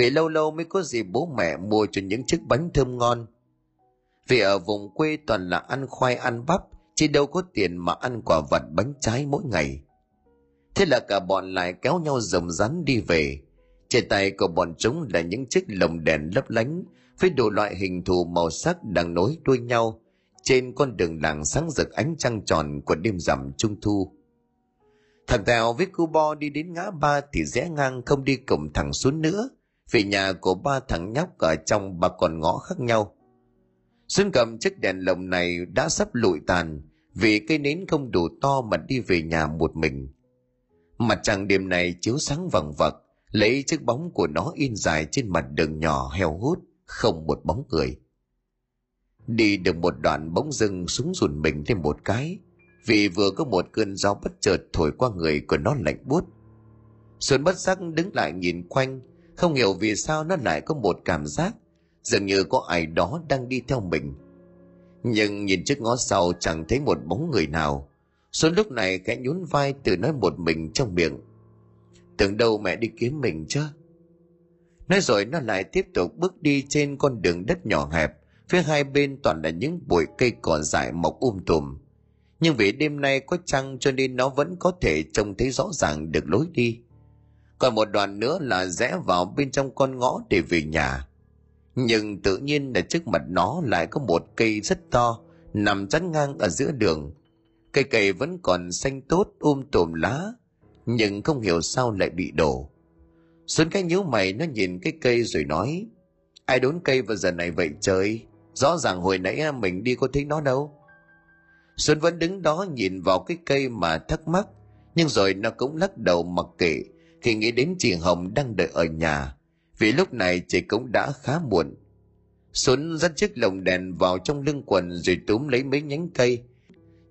vì lâu lâu mới có gì bố mẹ mua cho những chiếc bánh thơm ngon. Vì ở vùng quê toàn là ăn khoai ăn bắp, chứ đâu có tiền mà ăn quả vật bánh trái mỗi ngày. Thế là cả bọn lại kéo nhau rồng rắn đi về. Trên tay của bọn chúng là những chiếc lồng đèn lấp lánh với đủ loại hình thù màu sắc đang nối đuôi nhau trên con đường làng sáng rực ánh trăng tròn của đêm rằm trung thu. Thằng Tèo với cu bo đi đến ngã ba thì rẽ ngang không đi cổng thẳng xuống nữa vì nhà của ba thằng nhóc ở trong ba con ngõ khác nhau. Xuân cầm chiếc đèn lồng này đã sắp lụi tàn vì cây nến không đủ to mà đi về nhà một mình. Mặt trăng đêm này chiếu sáng vằng vặc, lấy chiếc bóng của nó in dài trên mặt đường nhỏ heo hút, không một bóng người. Đi được một đoạn bóng dưng súng rùn mình thêm một cái, vì vừa có một cơn gió bất chợt thổi qua người của nó lạnh buốt. Xuân bất giác đứng lại nhìn quanh, không hiểu vì sao nó lại có một cảm giác dường như có ai đó đang đi theo mình. Nhưng nhìn trước ngó sau chẳng thấy một bóng người nào, Xuân lúc này khẽ nhún vai tự nói một mình trong miệng. tưởng đâu mẹ đi kiếm mình chứ? Nói rồi nó lại tiếp tục bước đi trên con đường đất nhỏ hẹp. Phía hai bên toàn là những bụi cây cỏ dại mọc um tùm. Nhưng vì đêm nay có trăng cho nên nó vẫn có thể trông thấy rõ ràng được lối đi còn một đoạn nữa là rẽ vào bên trong con ngõ để về nhà. Nhưng tự nhiên là trước mặt nó lại có một cây rất to, nằm chắn ngang ở giữa đường. Cây cây vẫn còn xanh tốt um tùm lá, nhưng không hiểu sao lại bị đổ. Xuân cái nhíu mày, nó nhìn cái cây rồi nói, ai đốn cây vào giờ này vậy trời? Rõ ràng hồi nãy mình đi có thấy nó đâu. Xuân vẫn đứng đó nhìn vào cái cây mà thắc mắc, nhưng rồi nó cũng lắc đầu mặc kệ khi nghĩ đến chị hồng đang đợi ở nhà, vì lúc này chị cũng đã khá muộn. Xuân dắt chiếc lồng đèn vào trong lưng quần rồi túm lấy mấy nhánh cây.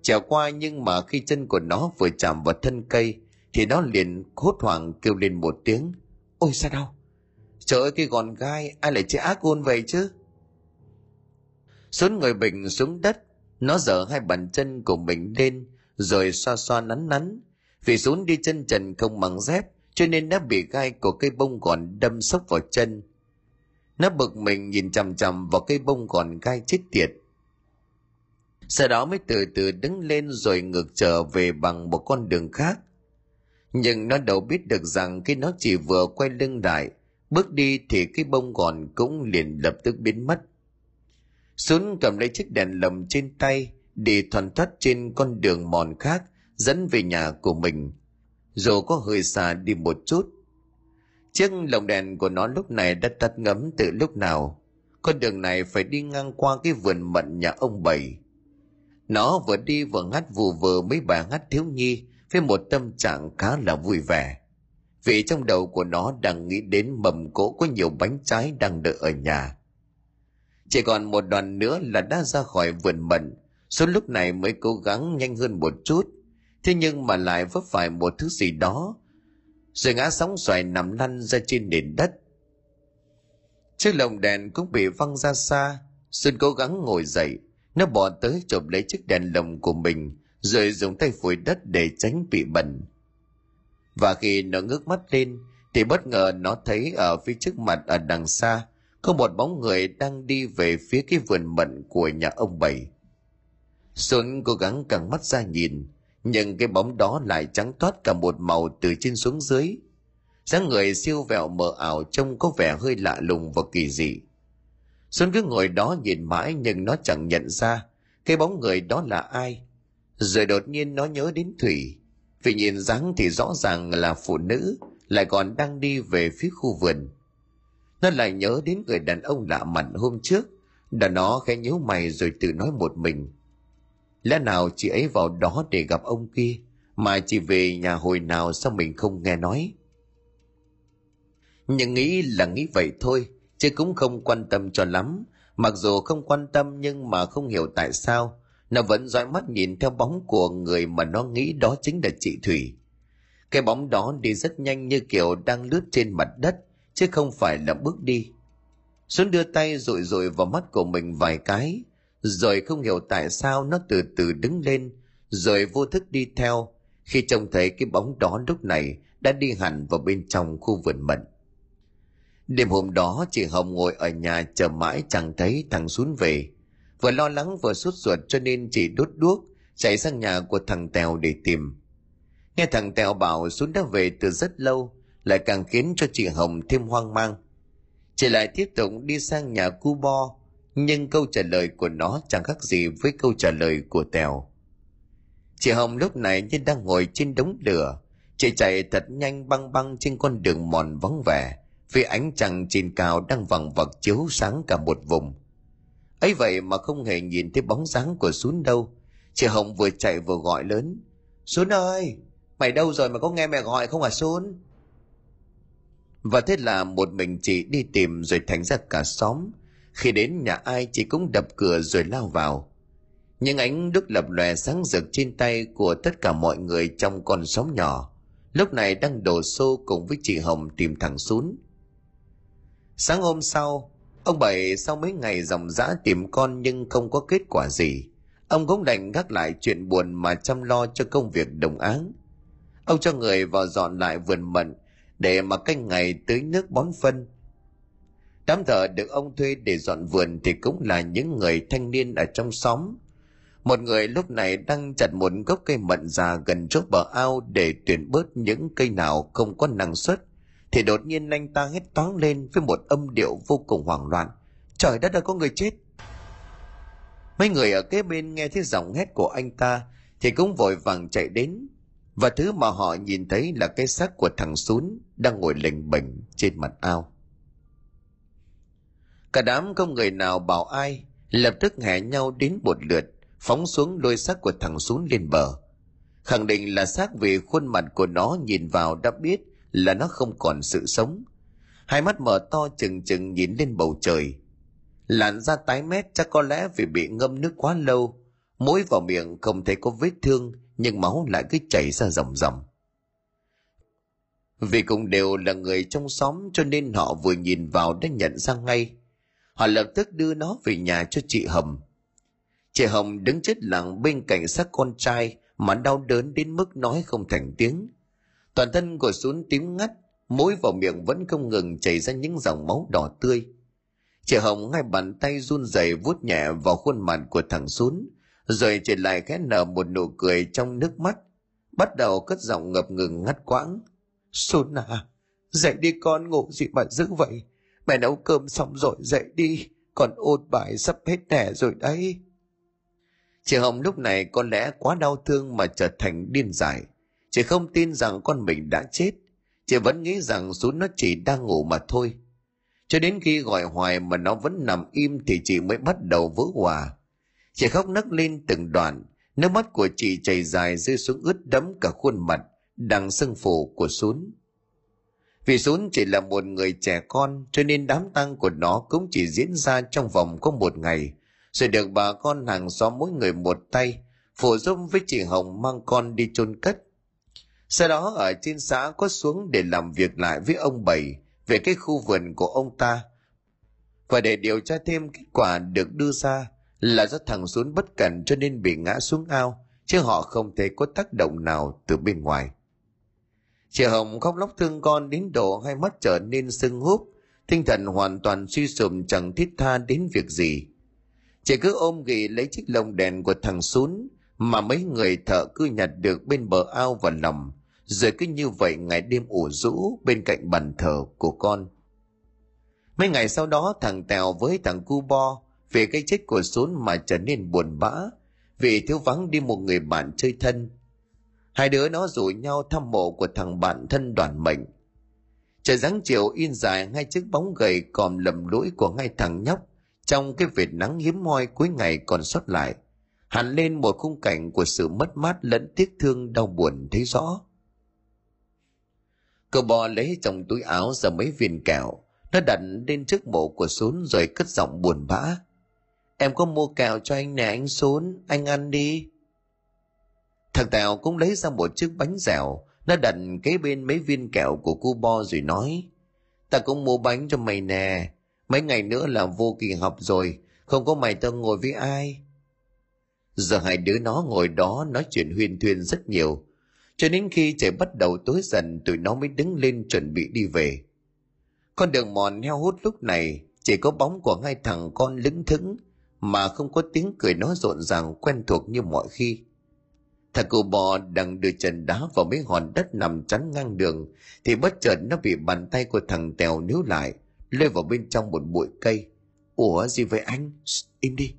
Trèo qua nhưng mà khi chân của nó vừa chạm vào thân cây, thì nó liền hốt hoảng kêu lên một tiếng. Ôi, sao đau? Trời ơi, cái gòn gai, ai lại chơi ác ôn vậy chứ? Xuân ngồi bình xuống đất. Nó dở hai bàn chân của mình lên, rồi xoa xoa nắn nắn. Vì xuống đi chân trần không bằng dép cho nên đã bị gai của cây bông gòn đâm sốc vào chân. Nó bực mình nhìn chằm chằm vào cây bông gòn gai chết tiệt. Sau đó mới từ từ đứng lên rồi ngược trở về bằng một con đường khác. Nhưng nó đâu biết được rằng khi nó chỉ vừa quay lưng lại, bước đi thì cái bông gòn cũng liền lập tức biến mất. Xuống cầm lấy chiếc đèn lồng trên tay, đi thoăn thoắt trên con đường mòn khác, dẫn về nhà của mình dù có hơi xa đi một chút, chiếc lồng đèn của nó lúc này đã tắt ngấm từ lúc nào. Con đường này phải đi ngang qua cái vườn mận nhà ông bảy. Nó vừa đi vừa ngắt vù vờ mấy bà ngắt thiếu nhi, với một tâm trạng khá là vui vẻ. Vì trong đầu của nó đang nghĩ đến mầm cỗ có nhiều bánh trái đang đợi ở nhà. Chỉ còn một đoạn nữa là đã ra khỏi vườn mận, số lúc này mới cố gắng nhanh hơn một chút thế nhưng mà lại vấp phải một thứ gì đó. Rồi ngã sóng xoài nằm lăn ra trên nền đất. Chiếc lồng đèn cũng bị văng ra xa. Xuân cố gắng ngồi dậy. Nó bỏ tới chộp lấy chiếc đèn lồng của mình, rồi dùng tay phủi đất để tránh bị bẩn. Và khi nó ngước mắt lên, thì bất ngờ nó thấy ở phía trước mặt ở đằng xa, có một bóng người đang đi về phía cái vườn mận của nhà ông bảy. Xuân cố gắng căng mắt ra nhìn nhưng cái bóng đó lại trắng toát cả một màu từ trên xuống dưới. Dáng người siêu vẹo mờ ảo trông có vẻ hơi lạ lùng và kỳ dị. Xuân cứ ngồi đó nhìn mãi nhưng nó chẳng nhận ra cái bóng người đó là ai. Rồi đột nhiên nó nhớ đến thủy. Vì nhìn dáng thì rõ ràng là phụ nữ lại còn đang đi về phía khu vườn. Nó lại nhớ đến người đàn ông lạ mặt hôm trước. Đã nó khẽ nhíu mày rồi tự nói một mình lẽ nào chị ấy vào đó để gặp ông kia, mà chị về nhà hồi nào sao mình không nghe nói? Nhưng nghĩ là nghĩ vậy thôi, chứ cũng không quan tâm cho lắm. Mặc dù không quan tâm nhưng mà không hiểu tại sao, nó vẫn dõi mắt nhìn theo bóng của người mà nó nghĩ đó chính là chị thủy. Cái bóng đó đi rất nhanh như kiểu đang lướt trên mặt đất, chứ không phải là bước đi. Xuân đưa tay rụi rụi vào mắt của mình vài cái rồi không hiểu tại sao nó từ từ đứng lên, rồi vô thức đi theo. Khi trông thấy cái bóng đó lúc này, đã đi hẳn vào bên trong khu vườn mận. Đêm hôm đó, chị hồng ngồi ở nhà chờ mãi chẳng thấy thằng xuống về. Vừa lo lắng vừa sốt ruột cho nên chị đốt đuốc, chạy sang nhà của thằng tèo để tìm. Nghe thằng tèo bảo xuống đã về từ rất lâu, lại càng khiến cho chị hồng thêm hoang mang. Chị lại tiếp tục đi sang nhà cu bo nhưng câu trả lời của nó chẳng khác gì với câu trả lời của tèo. Chị hồng lúc này như đang ngồi trên đống lửa. Chị chạy thật nhanh băng băng trên con đường mòn vắng vẻ, vì ánh trăng trên cao đang vằng vật chiếu sáng cả một vùng. Ấy vậy mà không hề nhìn thấy bóng dáng của xuống đâu. Chị hồng vừa chạy vừa gọi lớn. Xuống ơi, mày đâu rồi mà có nghe mẹ gọi không à xuống và thế là một mình chị đi tìm rồi thành ra cả xóm khi đến nhà ai chị cũng đập cửa rồi lao vào. Những ánh đúc lập lòe sáng rực trên tay của tất cả mọi người trong con xóm nhỏ. Lúc này đang đổ xô cùng với chị hồng tìm thằng xuống sáng hôm sau, ông bảy sau mấy ngày dòng dã tìm con nhưng không có kết quả gì. Ông cũng đành gác lại chuyện buồn mà chăm lo cho công việc đồng áng. Ông cho người vào dọn lại vườn mận để mà canh ngày tưới nước bón phân. Đám thợ được ông thuê để dọn vườn thì cũng là những người thanh niên ở trong xóm. Một người lúc này đang chặt một gốc cây mận già gần chỗ bờ ao để tuyển bớt những cây nào không có năng suất. Thì đột nhiên anh ta hét toáng lên với một âm điệu vô cùng hoảng loạn. Trời đất đã có người chết! Mấy người ở kế bên nghe thấy giọng hét của anh ta thì cũng vội vàng chạy đến và thứ mà họ nhìn thấy là cái xác của thằng Sún đang ngồi lềnh bềnh trên mặt ao. Cả đám không người nào bảo ai, lập tức hẻ nhau đến một lượt, phóng xuống đôi xác của thằng xuống lên bờ. Khẳng định là xác vì khuôn mặt của nó nhìn vào đã biết là nó không còn sự sống. Hai mắt mở to chừng chừng nhìn lên bầu trời. Làn da tái mét chắc có lẽ vì bị ngâm nước quá lâu, mũi vào miệng không thấy có vết thương nhưng máu lại cứ chảy ra ròng ròng. Vì cũng đều là người trong xóm cho nên họ vừa nhìn vào đã nhận ra ngay. Họ lập tức đưa nó về nhà cho chị Hồng. Chị Hồng đứng chết lặng bên cạnh xác con trai mà đau đớn đến mức nói không thành tiếng. Toàn thân của xuống tím ngắt, mũi vào miệng vẫn không ngừng chảy ra những dòng máu đỏ tươi. Chị Hồng ngay bàn tay run rẩy vuốt nhẹ vào khuôn mặt của thằng xuống rồi chị lại khẽ nở một nụ cười trong nước mắt, bắt đầu cất giọng ngập ngừng ngắt quãng. Xuân à, dậy đi con ngủ gì mà dữ vậy? Mẹ nấu cơm xong rồi dậy đi, còn ôn bài sắp hết nẻ rồi đấy. Chị Hồng lúc này có lẽ quá đau thương mà trở thành điên dại. Chị không tin rằng con mình đã chết. Chị vẫn nghĩ rằng Sún nó chỉ đang ngủ mà thôi. Cho đến khi gọi hoài mà nó vẫn nằm im thì chị mới bắt đầu vỡ hòa. Chị khóc nấc lên từng đoạn, nước mắt của chị chảy dài rơi xuống ướt đẫm cả khuôn mặt, đằng sưng phủ của Sún. Vì Sún chỉ là một người trẻ con cho nên đám tang của nó cũng chỉ diễn ra trong vòng có một ngày, rồi được bà con hàng xóm mỗi người một tay, phụ giúp với chị Hồng mang con đi chôn cất. Sau đó ở trên xã có xuống để làm việc lại với ông Bảy về cái khu vườn của ông ta. Và để điều tra thêm kết quả được đưa ra là do thằng xuống bất cẩn cho nên bị ngã xuống ao, chứ họ không thấy có tác động nào từ bên ngoài. Chị Hồng khóc lóc thương con đến độ hai mắt trở nên sưng húp, tinh thần hoàn toàn suy sụp chẳng thiết tha đến việc gì. Chị cứ ôm ghì lấy chiếc lồng đèn của thằng Sún mà mấy người thợ cứ nhặt được bên bờ ao và lòng, rồi cứ như vậy ngày đêm ủ rũ bên cạnh bàn thờ của con. Mấy ngày sau đó thằng Tèo với thằng Cu Bo về cái chết của Sún mà trở nên buồn bã, vì thiếu vắng đi một người bạn chơi thân. Hai đứa nó rủ nhau thăm mộ của thằng bạn thân đoàn mệnh. Trời dáng chiều in dài ngay chiếc bóng gầy còm lầm lũi của hai thằng nhóc trong cái vệt nắng hiếm hoi cuối ngày còn sót lại, hẳn lên một khung cảnh của sự mất mát lẫn tiếc thương đau buồn thấy rõ. Cậu bò lấy trong túi áo ra mấy viên kẹo, nó đặt lên trước mộ của sún rồi cất giọng buồn bã. Em có mua kẹo cho anh nè anh sún, anh ăn đi thằng tèo cũng lấy ra một chiếc bánh dẻo, nó đặt kế bên mấy viên kẹo của cu bo rồi nói, ta cũng mua bánh cho mày nè. Mấy ngày nữa là vô kỳ học rồi, không có mày tao ngồi với ai. Giờ hai đứa nó ngồi đó nói chuyện huyên thuyên rất nhiều, cho đến khi trời bắt đầu tối dần tụi nó mới đứng lên chuẩn bị đi về. Con đường mòn heo hút lúc này chỉ có bóng của hai thằng con lững thững mà không có tiếng cười nói rộn ràng quen thuộc như mọi khi thằng cụ bò đang đưa chân đá vào mấy hòn đất nằm chắn ngang đường thì bất chợt nó bị bàn tay của thằng tèo níu lại lê vào bên trong một bụi cây ủa gì vậy anh im đi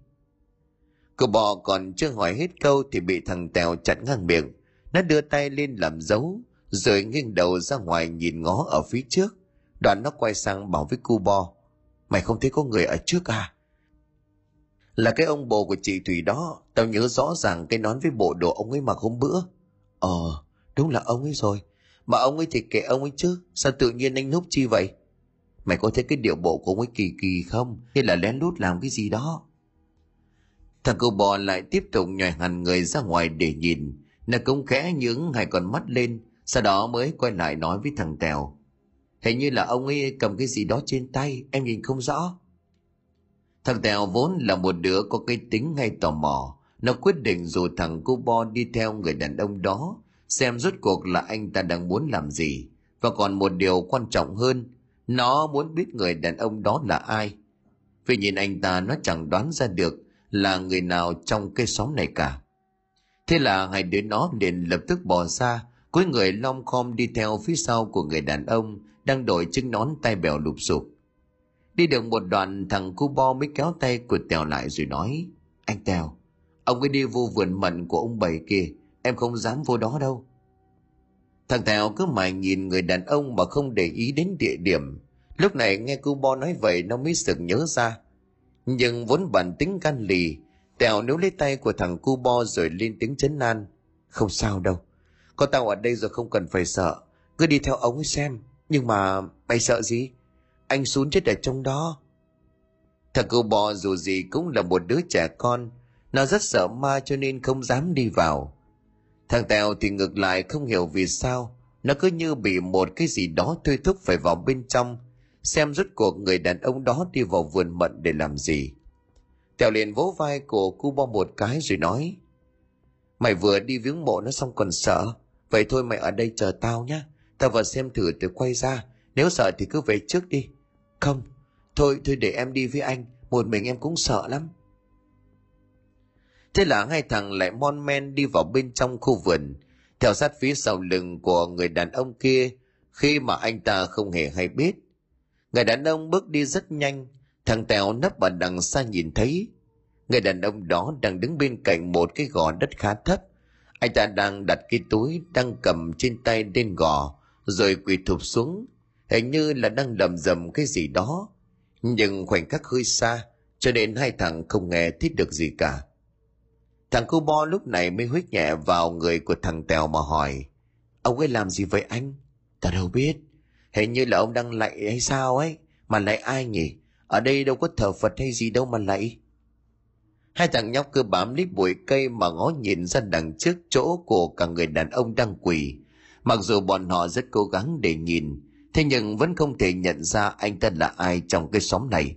Cụ bò còn chưa hỏi hết câu thì bị thằng Tèo chặn ngang miệng. Nó đưa tay lên làm dấu, rồi nghiêng đầu ra ngoài nhìn ngó ở phía trước. Đoạn nó quay sang bảo với cu bò. Mày không thấy có người ở trước à? Là cái ông bồ của chị Thủy đó, tao nhớ rõ ràng cái nón với bộ đồ ông ấy mặc hôm bữa. Ờ, đúng là ông ấy rồi. Mà ông ấy thì kệ ông ấy chứ, sao tự nhiên anh núp chi vậy? Mày có thấy cái điệu bộ của ông ấy kỳ kỳ không? Hay là lén lút làm cái gì đó? Thằng cậu bò lại tiếp tục nhòi hẳn người ra ngoài để nhìn. Nó cũng khẽ những hai con mắt lên, sau đó mới quay lại nói với thằng Tèo. Hình như là ông ấy cầm cái gì đó trên tay, em nhìn không rõ. Thằng Tèo vốn là một đứa có cái tính ngay tò mò. Nó quyết định dù thằng cô Bo đi theo người đàn ông đó, xem rốt cuộc là anh ta đang muốn làm gì, và còn một điều quan trọng hơn nó muốn biết người đàn ông đó là ai. Vì nhìn anh ta nó chẳng đoán ra được là người nào trong cái xóm này cả. Thế là hai đứa nó liền lập tức bỏ ra cuối người long khom đi theo phía sau của người đàn ông đang đội chiếc nón tay bèo lụp sụp đi được một đoạn, thằng cu bo mới kéo tay của tèo lại rồi nói, anh tèo, ông ấy đi vô vườn mận của ông bảy kia, em không dám vô đó đâu. Thằng tèo cứ mãi nhìn người đàn ông mà không để ý đến địa điểm. Lúc này nghe cu bo nói vậy, nó mới sực nhớ ra. Nhưng vốn bản tính can lì, tèo nếu lấy tay của thằng cu bo rồi lên tiếng chấn an, không sao đâu, có tao ở đây rồi không cần phải sợ, cứ đi theo ông ấy xem, nhưng mà mày sợ gì? Anh xuống chết ở trong đó. Thằng cô bò dù gì cũng là một đứa trẻ con. Nó rất sợ ma cho nên không dám đi vào. Thằng tèo thì ngược lại không hiểu vì sao. Nó cứ như bị một cái gì đó thôi thúc phải vào bên trong. Xem rốt cuộc người đàn ông đó đi vào vườn mận để làm gì. Tèo liền vỗ vai của cu bo một cái rồi nói, mày vừa đi viếng mộ nó xong còn sợ. Vậy thôi mày ở đây chờ tao nhé tao vào xem thử rồi quay ra. Nếu sợ thì cứ về trước đi không, thôi thôi để em đi với anh, một mình em cũng sợ lắm. Thế là hai thằng lại mon men đi vào bên trong khu vườn. Theo sát phía sau lưng của người đàn ông kia, khi mà anh ta không hề hay biết. Người đàn ông bước đi rất nhanh, thằng tèo nấp ở đằng xa nhìn thấy. Người đàn ông đó đang đứng bên cạnh một cái gò đất khá thấp. Anh ta đang đặt cái túi đang cầm trên tay lên gò, rồi quỳ thụp xuống hình như là đang lầm rầm cái gì đó. Nhưng khoảnh khắc hơi xa, cho nên hai thằng không nghe thấy được gì cả. Thằng cu bo lúc này mới huých nhẹ vào người của thằng tèo mà hỏi, ông ấy làm gì vậy anh? Ta đâu biết. Hình như là ông đang lạy hay sao ấy, mà lạy ai nhỉ? Ở đây đâu có thờ phật hay gì đâu mà lạy. Hai thằng nhóc cứ bám lấy bụi cây mà ngó nhìn ra đằng trước chỗ của cả người đàn ông đang quỳ. Mặc dù bọn họ rất cố gắng để nhìn thế nhưng vẫn không thể nhận ra anh ta là ai trong cái xóm này.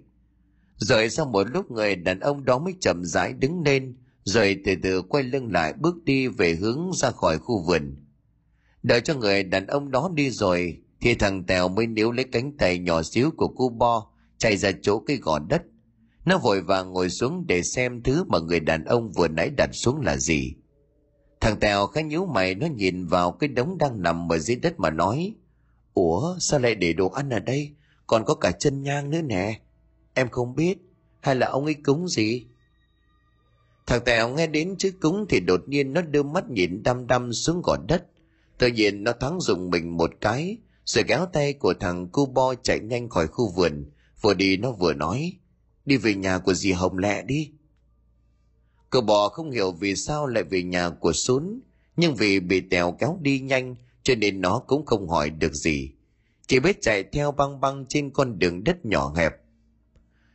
Rồi sau một lúc người đàn ông đó mới chậm rãi đứng lên, rồi từ từ quay lưng lại bước đi về hướng ra khỏi khu vườn. Đợi cho người đàn ông đó đi rồi, thì thằng tèo mới níu lấy cánh tay nhỏ xíu của cô bo, chạy ra chỗ cái gò đất. Nó vội vàng ngồi xuống để xem thứ mà người đàn ông vừa nãy đặt xuống là gì. Thằng tèo khá nhíu mày, nó nhìn vào cái đống đang nằm ở dưới đất mà nói ủa, sao lại để đồ ăn ở đây? Còn có cả chân nhang nữa nè. Em không biết. Hay là ông ấy cúng gì? Thằng tèo nghe đến chữ cúng thì đột nhiên nó đưa mắt nhìn đăm đăm xuống gò đất. Tự nhiên nó thoáng dùng mình một cái, rồi kéo tay của thằng cu bo chạy nhanh khỏi khu vườn. Vừa đi nó vừa nói, đi về nhà của dì hồng lẹ đi. Cậu bò không hiểu vì sao lại về nhà của sún, nhưng vì bị tèo kéo đi nhanh cho nên nó cũng không hỏi được gì. Chỉ biết chạy theo băng băng trên con đường đất nhỏ hẹp.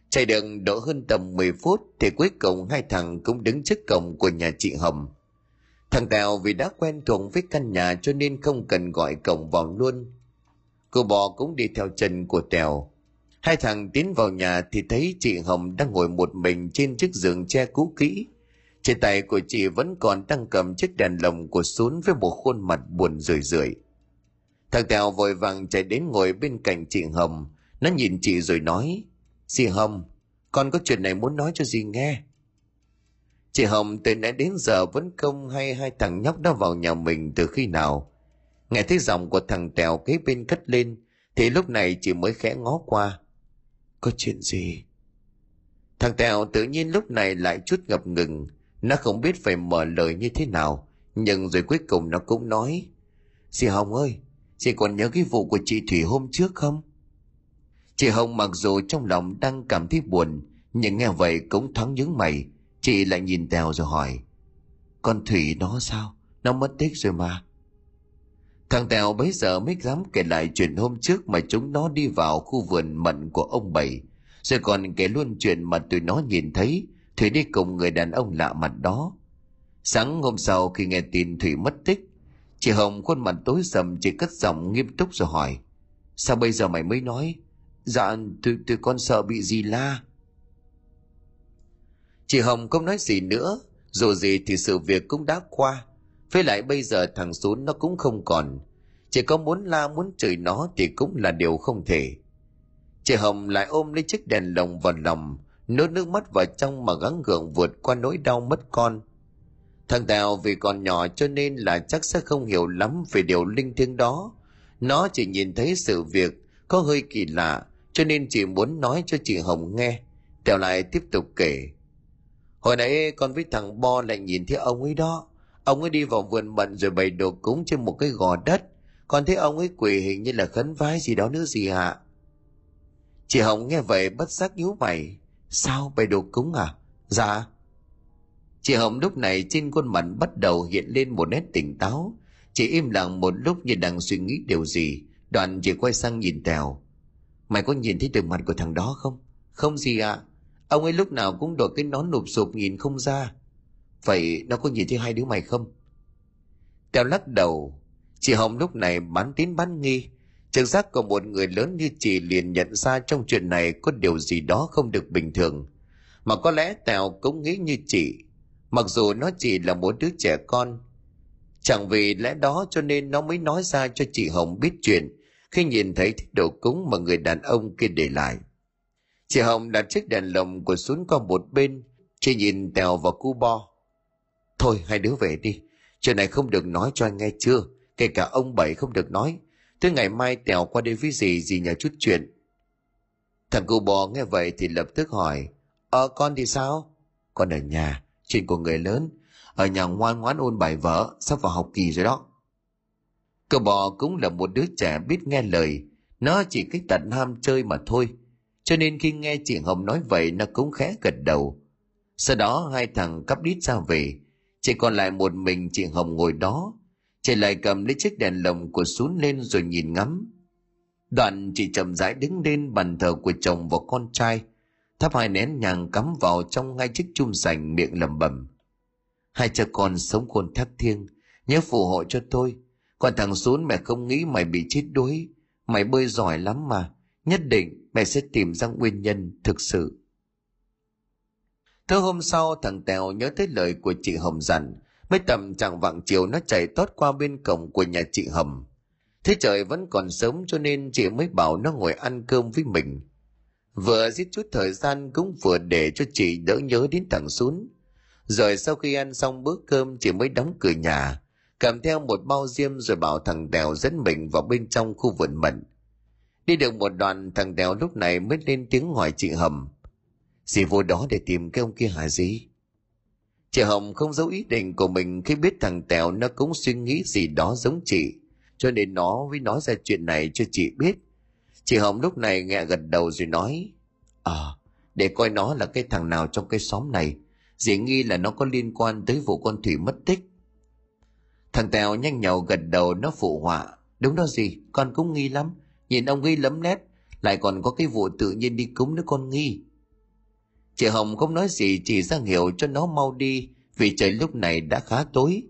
Chạy đường độ hơn tầm 10 phút thì cuối cùng hai thằng cũng đứng trước cổng của nhà chị hồng. Thằng tèo vì đã quen thuộc với căn nhà cho nên không cần gọi cổng vào luôn. Cô bò cũng đi theo chân của tèo. Hai thằng tiến vào nhà thì thấy chị hồng đang ngồi một mình trên chiếc giường che cũ kỹ trên tay của chị vẫn còn đang cầm chiếc đèn lồng của xuống với một khuôn mặt buồn rười rượi. Thằng tèo vội vàng chạy đến ngồi bên cạnh chị hồng. Nó nhìn chị rồi nói dì hồng, con có chuyện này muốn nói cho dì nghe. Chị hồng từ nãy đến giờ vẫn không hay hai thằng nhóc đó vào nhà mình từ khi nào. Nghe thấy giọng của thằng tèo kế bên cất lên, thì lúc này chị mới khẽ ngó qua. Có chuyện gì? Thằng tèo tự nhiên lúc này lại chút ngập ngừng nó không biết phải mở lời như thế nào, nhưng rồi cuối cùng nó cũng nói Dì Hồng ơi, Chị còn nhớ cái vụ của chị Thủy hôm trước không Chị Hồng mặc dù trong lòng đang cảm thấy buồn, Nhưng nghe vậy cũng thoáng nhướng mày, Chị lại nhìn Tèo rồi hỏi, Con Thủy nó sao Nó mất tích rồi mà Thằng Tèo bấy giờ mới dám kể lại chuyện hôm trước mà chúng nó đi vào khu vườn mận của ông Bảy. Rồi còn kể luôn chuyện mà tụi nó nhìn thấy Thủy đi cùng người đàn ông lạ mặt đó. Sáng hôm sau khi nghe tin Thủy mất tích, chị Hồng khuôn mặt tối sầm chỉ cất giọng nghiêm túc rồi hỏi. Sao bây giờ mày mới nói? Dạ, tôi tôi con sợ bị gì la. Chị Hồng không nói gì nữa, dù gì thì sự việc cũng đã qua. Với lại bây giờ thằng Sún nó cũng không còn. chỉ có muốn la muốn chửi nó thì cũng là điều không thể chị hồng lại ôm lấy chiếc đèn lồng vào lòng nốt nước mắt vào trong mà gắng gượng vượt qua nỗi đau mất con. Thằng tèo vì còn nhỏ cho nên là chắc sẽ không hiểu lắm về điều linh thiêng đó. Nó chỉ nhìn thấy sự việc có hơi kỳ lạ, cho nên chỉ muốn nói cho chị hồng nghe. Tèo lại tiếp tục kể. Hồi nãy con với thằng bo lại nhìn thấy ông ấy đó. Ông ấy đi vào vườn mận rồi bày đồ cúng trên một cái gò đất. Con thấy ông ấy quỳ hình như là khấn vái gì đó nữa gì hả? Chị hồng nghe vậy bất giác nhíu mày sao bày đồ cúng à? Dạ. Chị hồng lúc này trên khuôn mặt bắt đầu hiện lên một nét tỉnh táo. Chị im lặng một lúc như đang suy nghĩ điều gì. Đoạn chị quay sang nhìn tèo. Mày có nhìn thấy từ mặt của thằng đó không? Không gì ạ. À. ông ấy lúc nào cũng đội cái nón nụp sụp nhìn không ra. Vậy nó có nhìn thấy hai đứa mày không? Tèo lắc đầu. Chị hồng lúc này bán tín bán nghi trực giác của một người lớn như chị liền nhận ra trong chuyện này có điều gì đó không được bình thường. Mà có lẽ tèo cũng nghĩ như chị. Mặc dù nó chỉ là một đứa trẻ con, chẳng vì lẽ đó cho nên nó mới nói ra cho chị hồng biết chuyện, khi nhìn thấy thích đồ cúng mà người đàn ông kia để lại. Chị hồng đặt chiếc đèn lồng của xuống qua một bên, chị nhìn tèo và cu bo. Thôi, hai đứa về đi, chuyện này không được nói cho anh nghe chưa, kể cả ông bảy không được nói. Thế ngày mai tèo qua đây với dì dì nhờ chút chuyện? Thằng cụ bò nghe vậy thì lập tức hỏi ờ con thì sao? Con ở nhà chuyện của người lớn. Ở nhà ngoan ngoãn ôn bài vở, sắp vào học kỳ rồi đó. Cậu bò cũng là một đứa trẻ biết nghe lời. Nó chỉ cái tận ham chơi mà thôi. Cho nên khi nghe chị hồng nói vậy, nó cũng khẽ gật đầu. Sau đó hai thằng cắp đít ra về. Chỉ còn lại một mình chị hồng ngồi đó chị lại cầm lấy chiếc đèn lồng của xuống lên rồi nhìn ngắm. Đoạn chị chậm rãi đứng lên, bàn thờ của chồng và con trai. Thắp hai nén nhàng cắm vào trong ngay chiếc chum sành miệng lẩm bẩm. Hai cha con sống khôn thác thiêng, nhớ phù hộ cho tôi. Còn thằng xuống mẹ không nghĩ mày bị chết đuối. Mày bơi giỏi lắm mà, nhất định mẹ sẽ tìm ra nguyên nhân thực sự. Thứ hôm sau, thằng Tèo nhớ tới lời của chị Hồng dặn. Mấy tầm chẳng vạng chiều nó chạy tót qua bên cổng của nhà chị hầm. Thế trời vẫn còn sớm cho nên chị mới bảo nó ngồi ăn cơm với mình. Vừa giết chút thời gian cũng vừa để cho chị đỡ nhớ đến thằng xuống. Rồi sau khi ăn xong bữa cơm chị mới đóng cửa nhà, cầm theo một bao diêm rồi bảo thằng Đèo dẫn mình vào bên trong khu vườn mận. Đi được một đoạn thằng Đèo lúc này mới lên tiếng hỏi chị Hầm. Dì vô đó để tìm cái ông kia hả gì? Chị Hồng không giấu ý định của mình khi biết thằng Tèo nó cũng suy nghĩ gì đó giống chị, cho nên nó mới nói ra chuyện này cho chị biết. Chị Hồng lúc này nghe gật đầu rồi nói, Ờ, để coi nó là cái thằng nào trong cái xóm này, dĩ nghi là nó có liên quan tới vụ con Thủy mất tích. Thằng Tèo nhanh nhậu gật đầu nó phụ họa, đúng đó gì, con cũng nghi lắm, nhìn ông nghi lấm nét, lại còn có cái vụ tự nhiên đi cúng nữa con nghi. Chị Hồng không nói gì chỉ ra hiệu cho nó mau đi vì trời lúc này đã khá tối.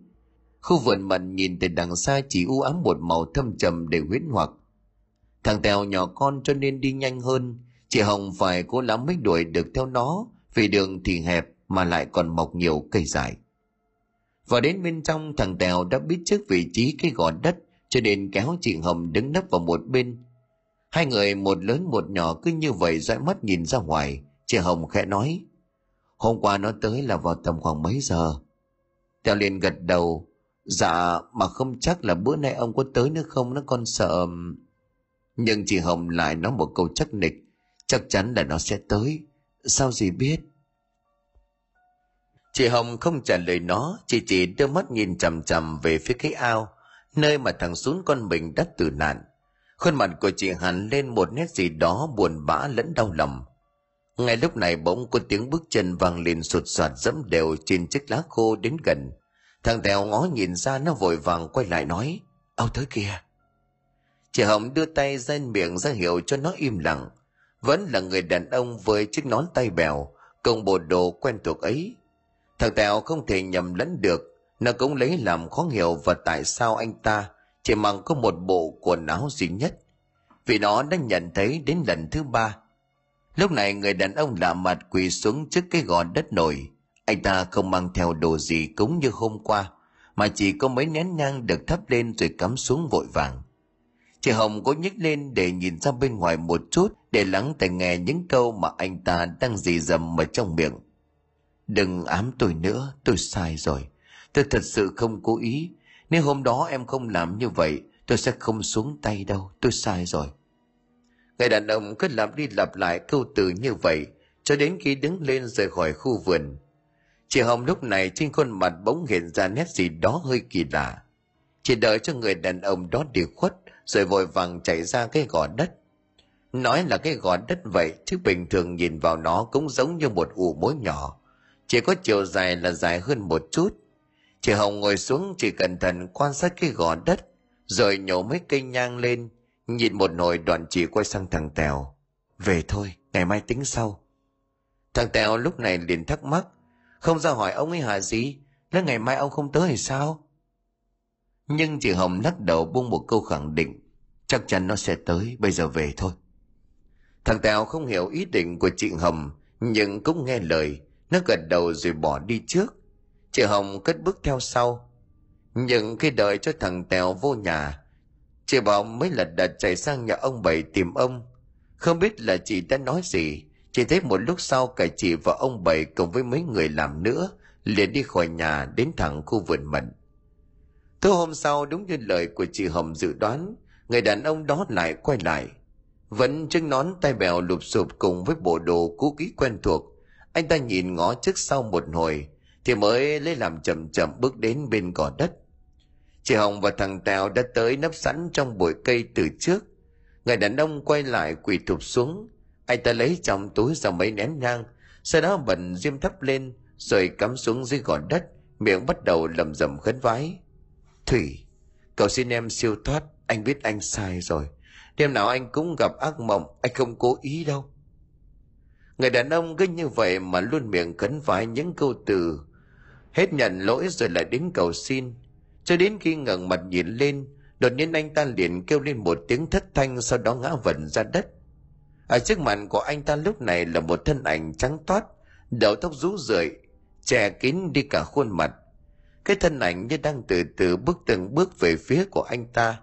Khu vườn mận nhìn từ đằng xa chỉ u ám một màu thâm trầm để huyễn hoặc. Thằng Tèo nhỏ con cho nên đi nhanh hơn, chị Hồng phải cố lắm mới đuổi được theo nó vì đường thì hẹp mà lại còn mọc nhiều cây dài. Và đến bên trong thằng Tèo đã biết trước vị trí cái gò đất cho nên kéo chị Hồng đứng nấp vào một bên. Hai người một lớn một nhỏ cứ như vậy dõi mắt nhìn ra ngoài Chị Hồng khẽ nói, hôm qua nó tới là vào tầm khoảng mấy giờ. Tèo liền gật đầu, dạ mà không chắc là bữa nay ông có tới nữa không nó con sợ... Nhưng chị Hồng lại nói một câu chắc nịch, chắc chắn là nó sẽ tới. Sao gì biết? Chị Hồng không trả lời nó, chị chỉ đưa mắt nhìn chằm chằm về phía cái ao, nơi mà thằng xuống con mình đã tử nạn. Khuôn mặt của chị hẳn lên một nét gì đó buồn bã lẫn đau lòng ngay lúc này bỗng có tiếng bước chân vang lên sụt soạt dẫm đều trên chiếc lá khô đến gần. Thằng tèo ngó nhìn ra nó vội vàng quay lại nói, ông tới kìa. Chị hồng đưa tay ra miệng ra hiệu cho nó im lặng. Vẫn là người đàn ông với chiếc nón tay bèo cùng bộ đồ quen thuộc ấy. Thằng tèo không thể nhầm lẫn được, nó cũng lấy làm khó hiểu và tại sao anh ta chỉ mặc có một bộ quần áo duy nhất. Vì nó đã nhận thấy đến lần thứ ba Lúc này người đàn ông lạ mặt quỳ xuống trước cái gò đất nổi. Anh ta không mang theo đồ gì cúng như hôm qua, mà chỉ có mấy nén nhang được thắp lên rồi cắm xuống vội vàng. chị hồng cố nhích lên để nhìn ra bên ngoài một chút để lắng tai nghe những câu mà anh ta đang dì dầm ở trong miệng đừng ám tôi nữa tôi sai rồi tôi thật sự không cố ý nếu hôm đó em không làm như vậy tôi sẽ không xuống tay đâu tôi sai rồi người đàn ông cứ lặp đi lặp lại câu từ như vậy, cho đến khi đứng lên rời khỏi khu vườn. Chị hồng lúc này trên khuôn mặt bỗng hiện ra nét gì đó hơi kỳ lạ. Chị đợi cho người đàn ông đó đi khuất, rồi vội vàng chạy ra cái gò đất. Nói là cái gò đất vậy, chứ bình thường nhìn vào nó cũng giống như một ụ mối nhỏ. Chỉ có chiều dài là dài hơn một chút. Chị hồng ngồi xuống chỉ cẩn thận quan sát cái gò đất, rồi nhổ mấy cây nhang lên nhìn một hồi đoạn chỉ quay sang thằng tèo. Về thôi, ngày mai tính sau. Thằng tèo lúc này liền thắc mắc, không ra hỏi ông ấy hả gì? Nếu ngày mai ông không tới thì sao? Nhưng chị hồng lắc đầu buông một câu khẳng định, chắc chắn nó sẽ tới, bây giờ về thôi. Thằng tèo không hiểu ý định của chị hồng, nhưng cũng nghe lời, nó gật đầu rồi bỏ đi trước. Chị hồng cất bước theo sau. Nhưng khi đợi cho thằng tèo vô nhà chị bảo mới lật đật chạy sang nhà ông bảy tìm ông không biết là chị đã nói gì chỉ thấy một lúc sau cả chị và ông bảy cùng với mấy người làm nữa liền đi khỏi nhà đến thẳng khu vườn mận Thứ hôm sau đúng như lời của chị Hồng dự đoán, người đàn ông đó lại quay lại. Vẫn chân nón tay bèo lụp sụp cùng với bộ đồ cũ kỹ quen thuộc. Anh ta nhìn ngó trước sau một hồi, thì mới lấy làm chậm chậm bước đến bên cỏ đất. Chị Hồng và thằng Tèo đã tới nấp sẵn trong bụi cây từ trước. Người đàn ông quay lại quỳ thụp xuống. Anh ta lấy trong túi ra mấy nén nhang, sau đó bận diêm thấp lên, rồi cắm xuống dưới gò đất, miệng bắt đầu lầm rầm khấn vái. Thủy, cậu xin em siêu thoát, anh biết anh sai rồi. Đêm nào anh cũng gặp ác mộng, anh không cố ý đâu. Người đàn ông cứ như vậy mà luôn miệng khấn vái những câu từ. Hết nhận lỗi rồi lại đến cầu xin. Cho đến khi ngẩng mặt nhìn lên, đột nhiên anh ta liền kêu lên một tiếng thất thanh sau đó ngã vẩn ra đất. Ở trước mặt của anh ta lúc này là một thân ảnh trắng toát, đầu tóc rũ rượi, che kín đi cả khuôn mặt. Cái thân ảnh như đang từ từ bước từng bước về phía của anh ta.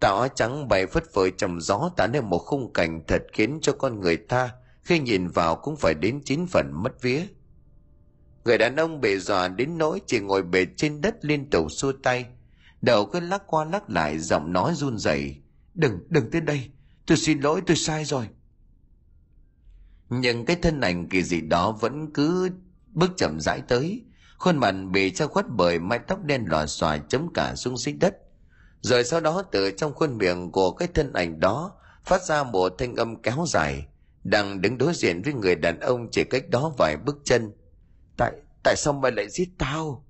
Tà áo trắng bay phất phới trong gió tạo nên một khung cảnh thật khiến cho con người ta khi nhìn vào cũng phải đến chín phần mất vía người đàn ông bị dọa đến nỗi chỉ ngồi bệt trên đất liên tục xua tay. Đầu cứ lắc qua lắc lại, giọng nói run rẩy. Đừng đừng tới đây. Tôi xin lỗi, tôi sai rồi. Nhưng cái thân ảnh kỳ dị đó vẫn cứ bước chậm rãi tới. Khuôn mặt bị che khuất bởi mái tóc đen lòa xòa chấm cả xuống xích đất. Rồi sau đó từ trong khuôn miệng của cái thân ảnh đó phát ra một thanh âm kéo dài, đang đứng đối diện với người đàn ông chỉ cách đó vài bước chân tại tại sao mày lại giết tao?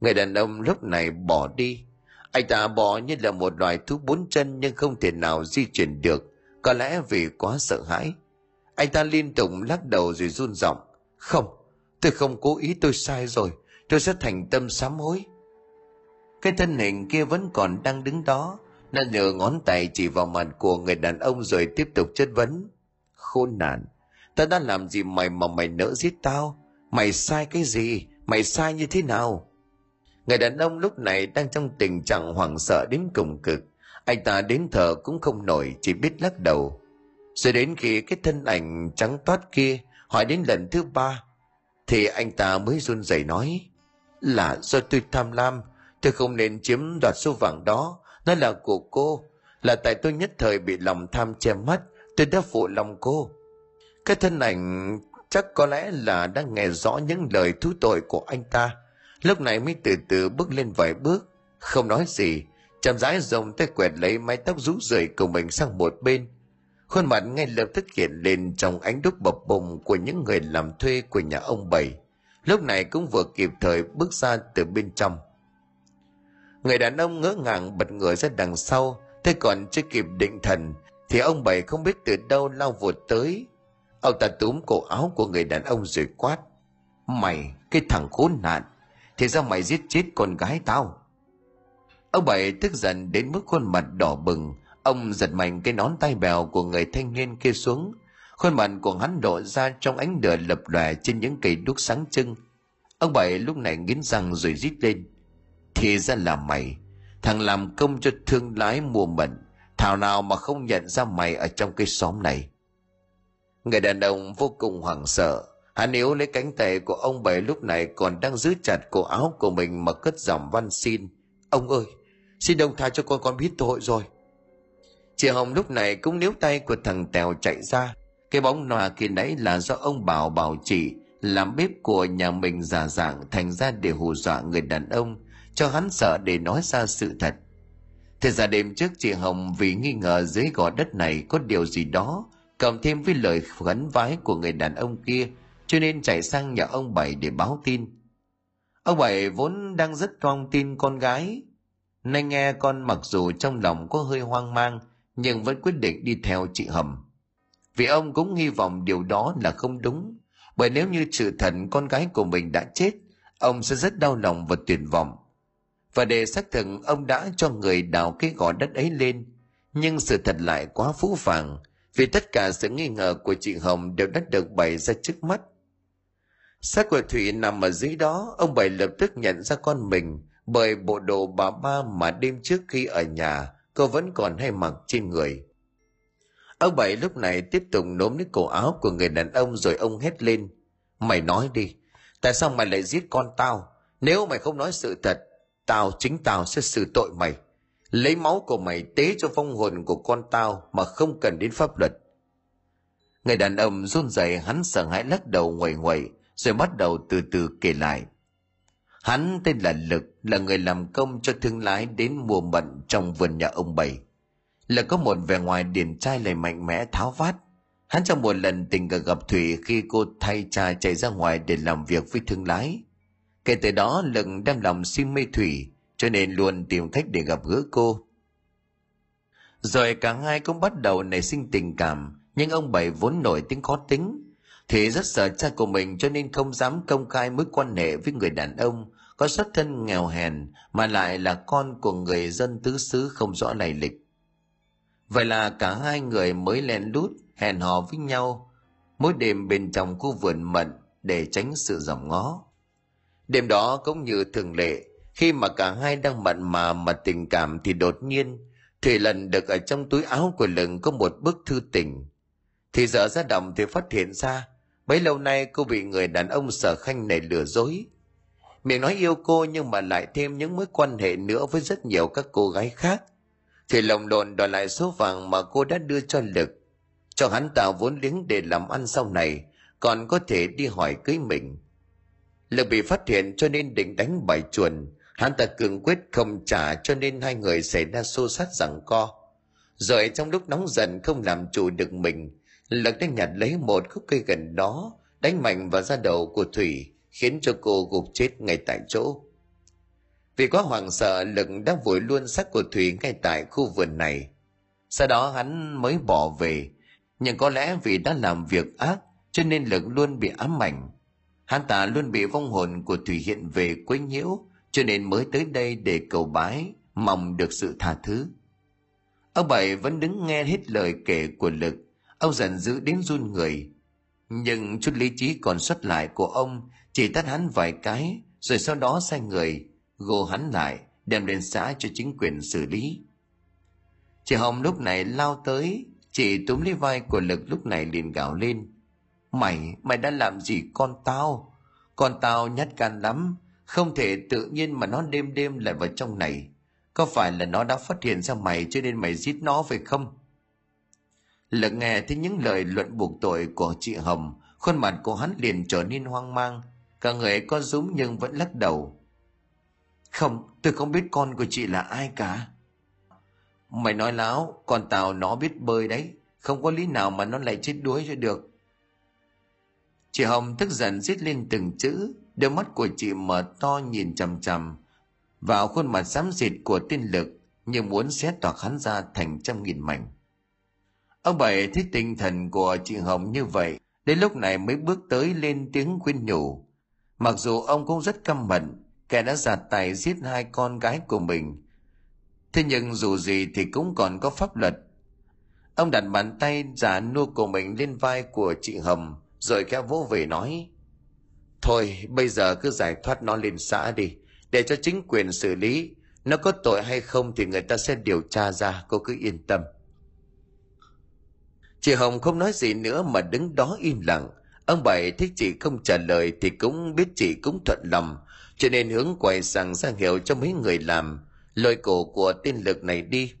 Người đàn ông lúc này bỏ đi. Anh ta bỏ như là một loài thú bốn chân nhưng không thể nào di chuyển được. Có lẽ vì quá sợ hãi. Anh ta liên tục lắc đầu rồi run giọng. Không Tôi không cố ý tôi sai rồi, tôi sẽ thành tâm sám hối. Cái thân hình kia vẫn còn đang đứng đó, nó nhờ ngón tay chỉ vào mặt của người đàn ông rồi tiếp tục chất vấn. Khôn nạn, ta đã làm gì mày mà mày nỡ giết tao? Mày sai cái gì? Mày sai như thế nào? Người đàn ông lúc này đang trong tình trạng hoảng sợ đến cùng cực. Anh ta đến thở cũng không nổi, chỉ biết lắc đầu. Rồi đến khi cái thân ảnh trắng toát kia hỏi đến lần thứ ba, thì anh ta mới run rẩy nói là do tôi tham lam tôi không nên chiếm đoạt số vàng đó nó là của cô là tại tôi nhất thời bị lòng tham che mắt tôi đã phụ lòng cô cái thân ảnh chắc có lẽ là đang nghe rõ những lời thú tội của anh ta. Lúc này mới từ từ bước lên vài bước. Không nói gì, chậm rãi rồng tay quẹt lấy mái tóc rũ rượi của mình sang một bên. Khuôn mặt ngay lập tức hiện lên trong ánh đúc bập bùng của những người làm thuê của nhà ông bảy. Lúc này cũng vừa kịp thời bước ra từ bên trong. Người đàn ông ngỡ ngàng bật ngửa ra đằng sau, thế còn chưa kịp định thần, thì ông bảy không biết từ đâu lao vụt tới ông ta túm cổ áo của người đàn ông rồi quát mày, cái thằng khốn nạn, thì ra mày giết chết con gái tao ông bảy tức giận đến mức khuôn mặt đỏ bừng Ông giật mạnh cái nón tay bèo của người thanh niên kia xuống. Khuôn mặt của hắn lộ ra trong ánh lửa lập lòe trên những cây đuốc sáng trưng. Ông bảy lúc này nghiến răng rồi rít lên. Thì ra là mày. Thằng thằng làm công cho thương lái mua mận thảo nào mà không nhận ra mày ở trong cái xóm này người đàn ông vô cùng hoảng sợ. Hắn yếu lấy cánh tay của ông bảy lúc này còn đang giữ chặt cổ áo của mình mà cất giọng văn xin. Ông ơi, xin ông tha cho con con biết tội rồi. Chị hồng lúc này cũng níu tay của thằng tèo chạy ra. Cái bóng nòa kia nãy là do ông bảo bảo chị làm bếp của nhà mình giả dạng thành ra để hù dọa người đàn ông, cho hắn sợ để nói ra sự thật. Thế ra đêm trước chị hồng vì nghi ngờ dưới gò đất này có điều gì đó cộng thêm với lời khấn vái của người đàn ông kia, cho nên chạy sang nhà ông bảy để báo tin. Ông bảy vốn đang rất con tin con gái. Nay nghe con mặc dù trong lòng có hơi hoang mang, nhưng vẫn quyết định đi theo chị hầm. Vì ông cũng hy vọng điều đó là không đúng, bởi nếu như sự thật con gái của mình đã chết, ông sẽ rất đau lòng và tuyệt vọng. Và để xác thực, ông đã cho người đào cái gò đất ấy lên, nhưng sự thật lại quá phũ phàng vì tất cả sự nghi ngờ của chị hồng đều đã được bày ra trước mắt. Xác của thủy nằm ở dưới đó, ông bảy lập tức nhận ra con mình, bởi bộ đồ bà ba mà đêm trước khi ở nhà, cô vẫn còn hay mặc trên người. Ông bảy lúc này tiếp tục nốm lấy cổ áo của người đàn ông rồi ông hét lên, mày nói đi, tại sao mày lại giết con tao? Nếu mày không nói sự thật, tao, chính tao sẽ xử tội mày lấy máu của mày tế cho phong hồn của con tao mà không cần đến pháp luật. Người đàn ông run rẩy, hắn sợ hãi lắc đầu nguậy nguậy rồi bắt đầu từ từ kể lại. Hắn tên là lực, là người làm công cho thương lái đến mùa mận trong vườn nhà ông bảy. Là có một vẻ ngoài điển trai lại mạnh mẽ, tháo vát. Hắn trong một lần tình cờ gặp thủy khi cô thay cha chạy ra ngoài để làm việc với thương lái. Kể từ đó, lực đem lòng si mê thủy cho nên luôn tìm cách để gặp gỡ cô. Rồi cả hai cũng bắt đầu nảy sinh tình cảm, nhưng ông bảy vốn nổi tiếng khó tính. Thì rất sợ cha của mình cho nên không dám công khai mối quan hệ với người đàn ông có xuất thân nghèo hèn, mà lại là con của người dân tứ xứ không rõ lai lịch. Vậy là cả hai người mới len lút hẹn hò với nhau, mỗi đêm bên trong khu vườn mận để tránh sự dòng ngó. Đêm đó cũng như thường lệ khi mà cả hai đang mặn mà mà tình cảm thì đột nhiên, thủy lần được ở trong túi áo của lừng có một bức thư tình. Thì giờ ra động thì phát hiện ra, bấy lâu nay cô bị người đàn ông sở khanh này lừa dối. Miệng nói yêu cô nhưng mà lại thêm những mối quan hệ nữa với rất nhiều các cô gái khác. Thì lồng đồn đòi lại số vàng mà cô đã đưa cho lực. Cho hắn tạo vốn liếng để làm ăn sau này, còn có thể đi hỏi cưới mình. Lực bị phát hiện cho nên định đánh bài chuồn hắn ta cường quyết không trả cho nên hai người xảy ra xô sát rằng co. Rồi trong lúc nóng giận không làm chủ được mình lực đã nhặt lấy một khúc cây gần đó, đánh mạnh vào da đầu của thủy, khiến cho cô gục chết ngay tại chỗ. Vì quá hoảng sợ lực đã vội luôn xác của thủy ngay tại khu vườn này. Sau đó hắn mới bỏ về, nhưng có lẽ vì đã làm việc ác, cho nên lực luôn bị ám ảnh. Hắn ta luôn bị vong hồn của thủy hiện về quấy nhiễu cho nên mới tới đây để cầu bái, mong được sự tha thứ. Ông bảy vẫn đứng nghe hết lời kể của lực. Ông dần dữ đến run người. Nhưng chút lý trí còn xuất lại của ông, chỉ tắt hắn vài cái, rồi sau đó sai người, gô hắn lại, đem lên xã cho chính quyền xử lý. Chị hồng lúc này lao tới, chị túm lấy vai của lực lúc này liền gào lên. Mày mày đã làm gì con tao? Con tao nhát gan lắm không thể tự nhiên mà nó đêm đêm lại vào trong này. Có phải là nó đã phát hiện ra mày cho nên mày giết nó phải không? Lực nghe thấy những lời luận buộc tội của chị hồng, khuôn mặt của hắn liền trở nên hoang mang. Cả người có rúm nhưng vẫn lắc đầu. Không, tôi không biết con của chị là ai cả. Mày nói láo, con tàu nó biết bơi đấy. Không có lý nào mà nó lại chết đuối cho được. Chị hồng tức giận giết lên từng chữ đôi mắt của chị mở to nhìn chằm chằm vào khuôn mặt xám xịt của tiên lực, như muốn xé toạc hắn ra thành trăm nghìn mảnh. Ông bảy thấy tinh thần của chị hồng như vậy, đến lúc này mới bước tới lên tiếng khuyên nhủ. Mặc dù ông cũng rất căm hận, kẻ đã giạt tay giết hai con gái của mình, thế nhưng dù gì thì cũng còn có pháp luật. Ông đặt bàn tay giả nua của mình lên vai của chị hồng, rồi kéo vỗ về nói thôi, bây giờ cứ giải thoát nó lên xã đi. Để cho chính quyền xử lý, nó có tội hay không thì người ta sẽ điều tra ra, cô cứ yên tâm. Chị hồng không nói gì nữa mà đứng đó im lặng. Ông bảy thấy chị không trả lời thì cũng biết chị cũng thuận lòng. Cho nên hướng quay sang ra hiệu cho mấy người làm. Lôi cổ của tên lực này đi.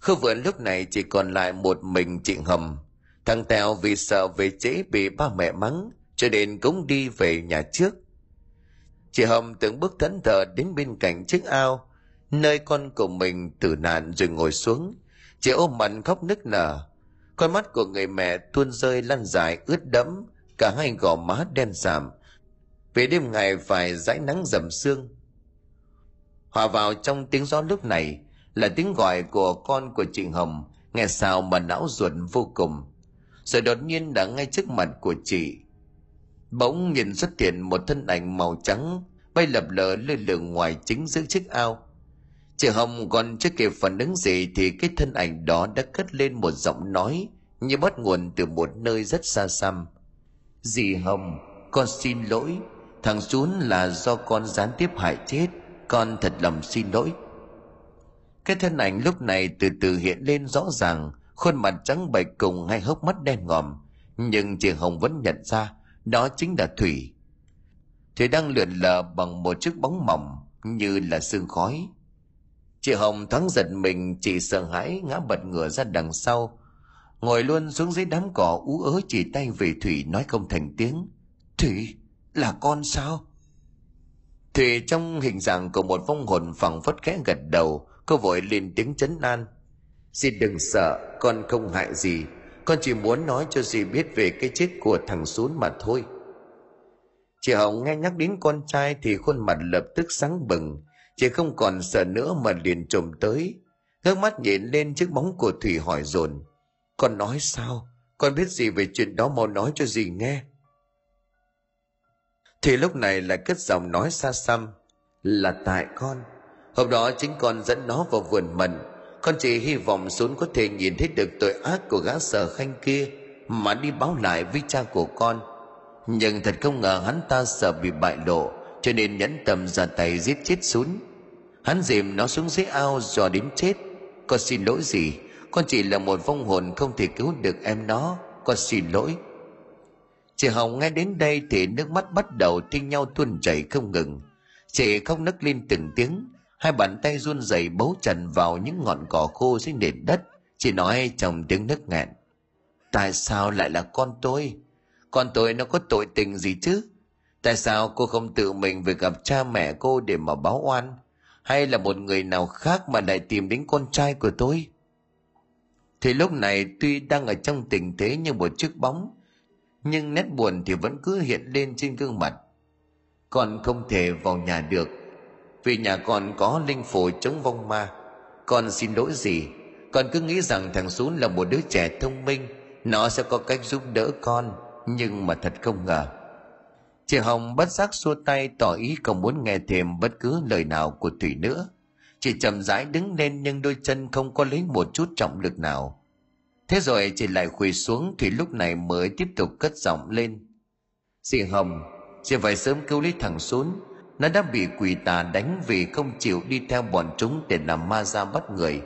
Khu vườn lúc này chỉ còn lại một mình chị Hồng. Thằng tèo vì sợ về trễ bị ba mẹ mắng cho nên cũng đi về nhà trước. Chị hồng từng bước thẫn thờ đến bên cạnh chiếc ao, nơi con của mình tử nạn rồi ngồi xuống. Chị ôm mặt khóc nức nở. Con mắt của người mẹ tuôn rơi lăn dài ướt đẫm, cả hai gò má đen sạm. Về đêm ngày phải dãi nắng dầm sương. Hòa vào trong tiếng gió lúc này là tiếng gọi của con của chị hồng, nghe sao mà não ruột vô cùng. Rồi đột nhiên đã ngay trước mặt của chị bỗng nhìn xuất hiện một thân ảnh màu trắng, bay lập lờ lơ lửng ngoài chính giữa chiếc ao. Chị hồng còn chưa kịp phản ứng gì thì cái thân ảnh đó đã cất lên một giọng nói như bắt nguồn từ một nơi rất xa xăm. Dì hồng, con xin lỗi, thằng xuống là do con gián tiếp hại chết, con thật lòng xin lỗi. Cái thân ảnh lúc này từ từ hiện lên rõ ràng, khuôn mặt trắng bệch cùng hai hốc mắt đen ngòm, nhưng chị hồng vẫn nhận ra đó chính là thủy. Thủy đang lượn lờ bằng một chiếc bóng mỏng như là sương khói. Chị hồng thoáng giật mình chị sợ hãi ngã bật ngửa ra đằng sau, ngồi luôn xuống dưới đám cỏ ú ớ chỉ tay về thủy nói không thành tiếng. Thủy là con sao? Thủy trong hình dạng của một vong hồn phẳng phất khẽ gật đầu, cô vội lên tiếng chấn an. Xin đừng sợ, con không hại gì con chỉ muốn nói cho dì biết về cái chết của thằng xuống mà thôi. Chị hồng nghe nhắc đến con trai thì khuôn mặt lập tức sáng bừng. Chị không còn sợ nữa mà liền trồm tới. Ngước mắt nhìn lên chiếc bóng của thủy hỏi dồn. Con nói sao? Con biết gì về chuyện đó mau nói cho dì nghe. Thì lúc này lại cất giọng nói xa xăm. Là tại con. Hôm đó chính con dẫn nó vào vườn mận con chỉ hy vọng xuống có thể nhìn thấy được tội ác của gã sở khanh kia mà đi báo lại với cha của con. Nhưng thật không ngờ hắn ta sợ bị bại lộ, cho nên nhẫn tâm ra tay giết chết xuống hắn dìm nó xuống dưới ao dò đến chết. Con xin lỗi gì? Con chỉ là một vong hồn không thể cứu được em nó. Con xin lỗi. Chị hồng nghe đến đây thì nước mắt bắt đầu thi nhau tuôn chảy không ngừng. Chị không nấc lên từng tiếng hai bàn tay run rẩy bấu trần vào những ngọn cỏ khô dưới nền đất chị nói trong tiếng nức nghẹn. Tại sao lại là con tôi? Con tôi nó có tội tình gì chứ? Tại sao cô không tự mình về gặp cha mẹ cô để mà báo oan? Hay là một người nào khác mà lại tìm đến con trai của tôi? Thì lúc này tuy đang ở trong tình thế như một chiếc bóng, nhưng nét buồn thì vẫn cứ hiện lên trên gương mặt. Con không thể vào nhà được vì nhà con có linh phổ chống vong ma, con xin lỗi gì? Con cứ nghĩ rằng thằng xuống là một đứa trẻ thông minh, nó sẽ có cách giúp đỡ con, nhưng mà thật không ngờ. Chị hồng bất giác xua tay tỏ ý không muốn nghe thêm bất cứ lời nào của thủy nữa. Chị chậm rãi đứng lên nhưng đôi chân không có lấy một chút trọng lực nào. Thế rồi chị lại quỳ xuống thủy lúc này mới tiếp tục cất giọng lên. Chị hồng, chị phải sớm cứu lấy thằng xuống nó đã bị quỷ tà đánh vì không chịu đi theo bọn chúng để làm ma ra bắt người.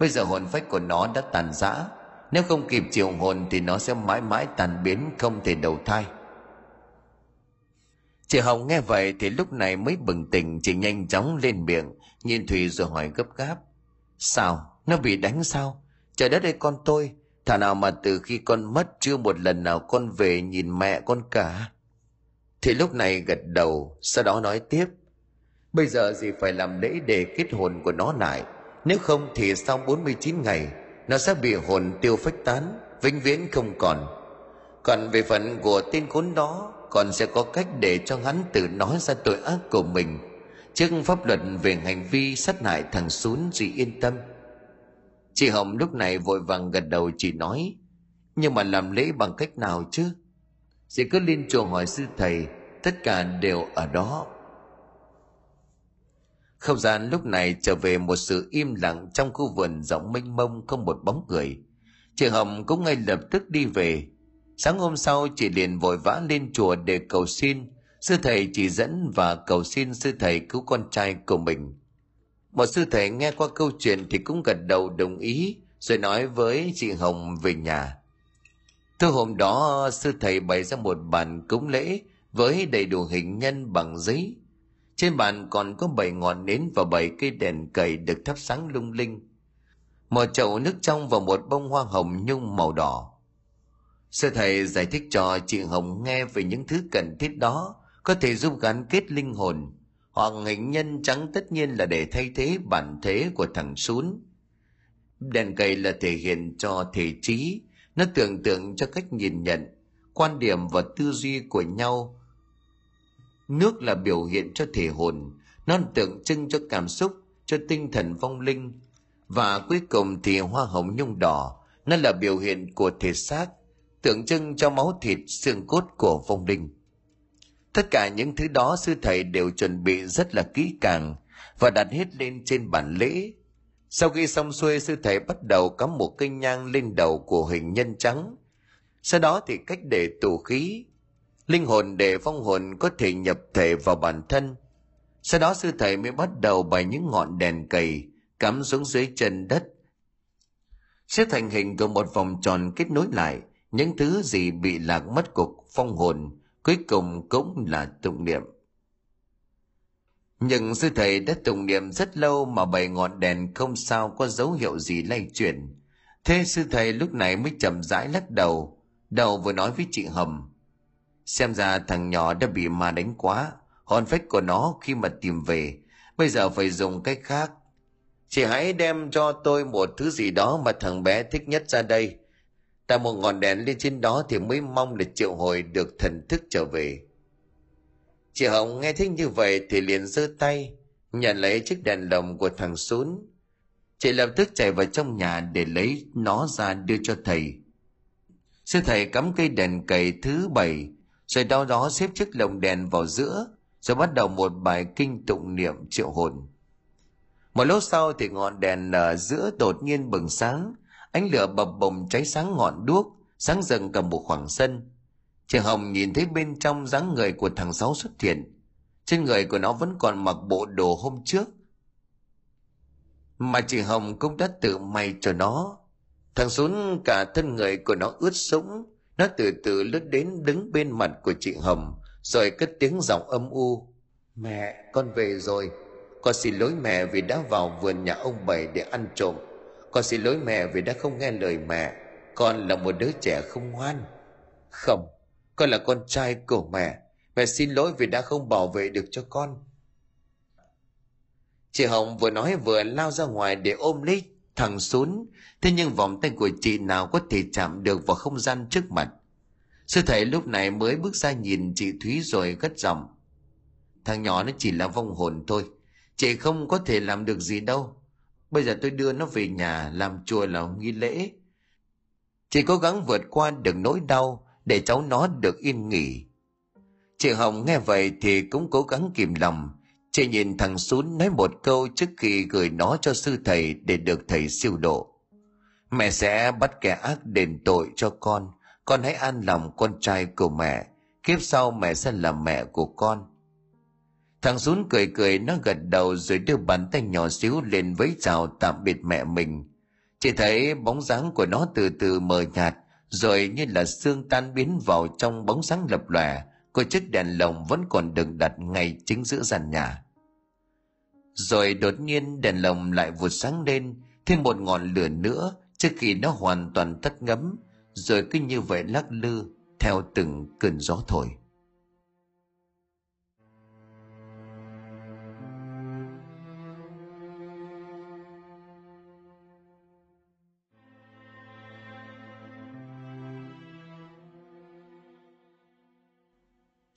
Bây giờ hồn phách của nó đã tàn rã. Nếu không kịp triệu hồn thì nó sẽ mãi mãi tàn biến, không thể đầu thai. Chị hồng nghe vậy thì lúc này mới bừng tỉnh, chị nhanh chóng lên miệng, nhìn thùy rồi hỏi gấp gáp. Sao? Nó bị đánh sao? Trời đất ơi, con tôi! Thà nào mà từ khi con mất, chưa một lần nào con về nhìn mẹ con cả thì lúc này gật đầu, sau đó nói tiếp. Bây giờ gì phải làm lễ để kết hồn của nó lại? Nếu không thì sau 49 ngày, nó sẽ bị hồn tiêu phách tán, vĩnh viễn không còn. Còn về phần của tên khốn đó, còn sẽ có cách để cho hắn tự nói ra tội ác của mình. Trước pháp luật về hành vi sát hại thằng xuống gì yên tâm. Chị hồng lúc này vội vàng gật đầu chỉ nói, nhưng mà làm lễ bằng cách nào chứ? Sẽ cứ lên chùa hỏi sư thầy, tất cả đều ở đó. Không gian lúc này trở về một sự im lặng trong khu vườn rộng mênh mông không một bóng người. Chị hồng cũng ngay lập tức đi về. Sáng hôm sau, chị liền vội vã lên chùa để cầu xin. Sư thầy chỉ dẫn và cầu xin sư thầy cứu con trai của mình. Một sư thầy nghe qua câu chuyện thì cũng gật đầu đồng ý, rồi nói với chị hồng về nhà. Thưa hôm đó, sư thầy bày ra một bàn cúng lễ với đầy đủ hình nhân bằng giấy. Trên bàn còn có bảy ngọn nến và bảy cây đèn cầy được thắp sáng lung linh. Một chậu nước trong và một bông hoa hồng nhung màu đỏ. Sư thầy giải thích cho chị hồng nghe về những thứ cần thiết đó, có thể giúp gắn kết linh hồn. Hoặc hình nhân trắng tất nhiên là để thay thế bản thế của thằng sún. Đèn cầy là thể hiện cho thể trí nó tưởng tượng cho cách nhìn nhận, quan điểm và tư duy của nhau. Nước là biểu hiện cho thể hồn, nó tượng trưng cho cảm xúc, cho tinh thần vong linh. Và cuối cùng thì hoa hồng nhung đỏ, nó là biểu hiện của thể xác, tượng trưng cho máu thịt, xương cốt của vong linh. Tất cả những thứ đó sư thầy đều chuẩn bị rất là kỹ càng và đặt hết lên trên bản lễ sau khi xong xuôi, sư thầy bắt đầu cắm một cây nhang lên đầu của hình nhân trắng. Sau đó thì cách để tù khí, linh hồn để phong hồn có thể nhập thể vào bản thân. Sau đó sư thầy mới bắt đầu bày những ngọn đèn cầy, cắm xuống dưới chân đất. Xếp thành hình của một vòng tròn kết nối lại, những thứ gì bị lạc mất của phong hồn cuối cùng cũng là tụng niệm nhưng sư thầy đã tụng niệm rất lâu mà bảy ngọn đèn không sao có dấu hiệu gì lay chuyển. Thế sư thầy lúc này mới chậm rãi lắc đầu đầu vừa nói với chị hầm. Xem ra thằng nhỏ đã bị ma đánh quá, hồn phách của nó khi mà tìm về. Bây giờ phải dùng cách khác. Chị hãy đem cho tôi một thứ gì đó mà thằng bé thích nhất ra đây. Ta một ngọn đèn lên trên đó thì mới mong là triệu hồi được thần thức trở về chị hồng nghe thích như vậy thì liền giơ tay, nhận lấy chiếc đèn lồng của thằng sún. Chị lập tức chạy vào trong nhà để lấy nó ra đưa cho thầy. Sư thầy cắm cây đèn cầy thứ bảy, rồi đau đó xếp chiếc lồng đèn vào giữa, rồi bắt đầu một bài kinh tụng niệm triệu hồn. Một lúc sau thì ngọn đèn ở giữa đột nhiên bừng sáng, ánh lửa bập bùng cháy sáng ngọn đuốc, sáng dần cả một khoảng sân chị hồng nhìn thấy bên trong dáng người của thằng sáu xuất hiện. Trên người của nó vẫn còn mặc bộ đồ hôm trước. Mà chị hồng cũng đã tự may cho nó. Thằng xuống cả thân người của nó ướt sũng. Nó từ từ lướt đến đứng bên mặt của chị hồng rồi cất tiếng giọng âm u. Mẹ. Con về rồi. Con xin lỗi mẹ vì đã vào vườn nhà ông bảy để ăn trộm. Con xin lỗi mẹ vì đã không nghe lời mẹ. Con là một đứa trẻ không ngoan. Không con là con trai của mẹ. Mẹ xin lỗi vì đã không bảo vệ được cho con. Chị hồng vừa nói vừa lao ra ngoài để ôm lấy thằng xuống thế nhưng vòng tay của chị nào có thể chạm được vào không gian trước mặt? Sư thầy lúc này mới bước ra nhìn chị thúy rồi gất giọng. Thằng nhỏ nó chỉ là vong hồn thôi. Chị không có thể làm được gì đâu. Bây giờ tôi đưa nó về nhà làm chùa là nghi lễ. Chị cố gắng vượt qua được nỗi đau để cháu nó được yên nghỉ. Chị hồng nghe vậy thì cũng cố gắng kìm lòng. Chị nhìn thằng xuống nói một câu trước khi gửi nó cho sư thầy để được thầy siêu độ. Mẹ sẽ bắt kẻ ác đền tội cho con. Con hãy an lòng con trai của mẹ. Kiếp sau mẹ sẽ là mẹ của con. Thằng xuống cười cười, nó gật đầu rồi đưa bàn tay nhỏ xíu lên với chào tạm biệt mẹ mình. Chỉ thấy bóng dáng của nó từ từ mờ nhạt rồi như là xương tan biến vào trong bóng sáng lập lòe của chiếc đèn lồng vẫn còn được đặt ngay chính giữa gian nhà. Rồi đột nhiên đèn lồng lại vụt sáng lên, thêm một ngọn lửa nữa, trước khi nó hoàn toàn tắt ngấm. Rồi cứ như vậy lắc lư, theo từng cơn gió thổi.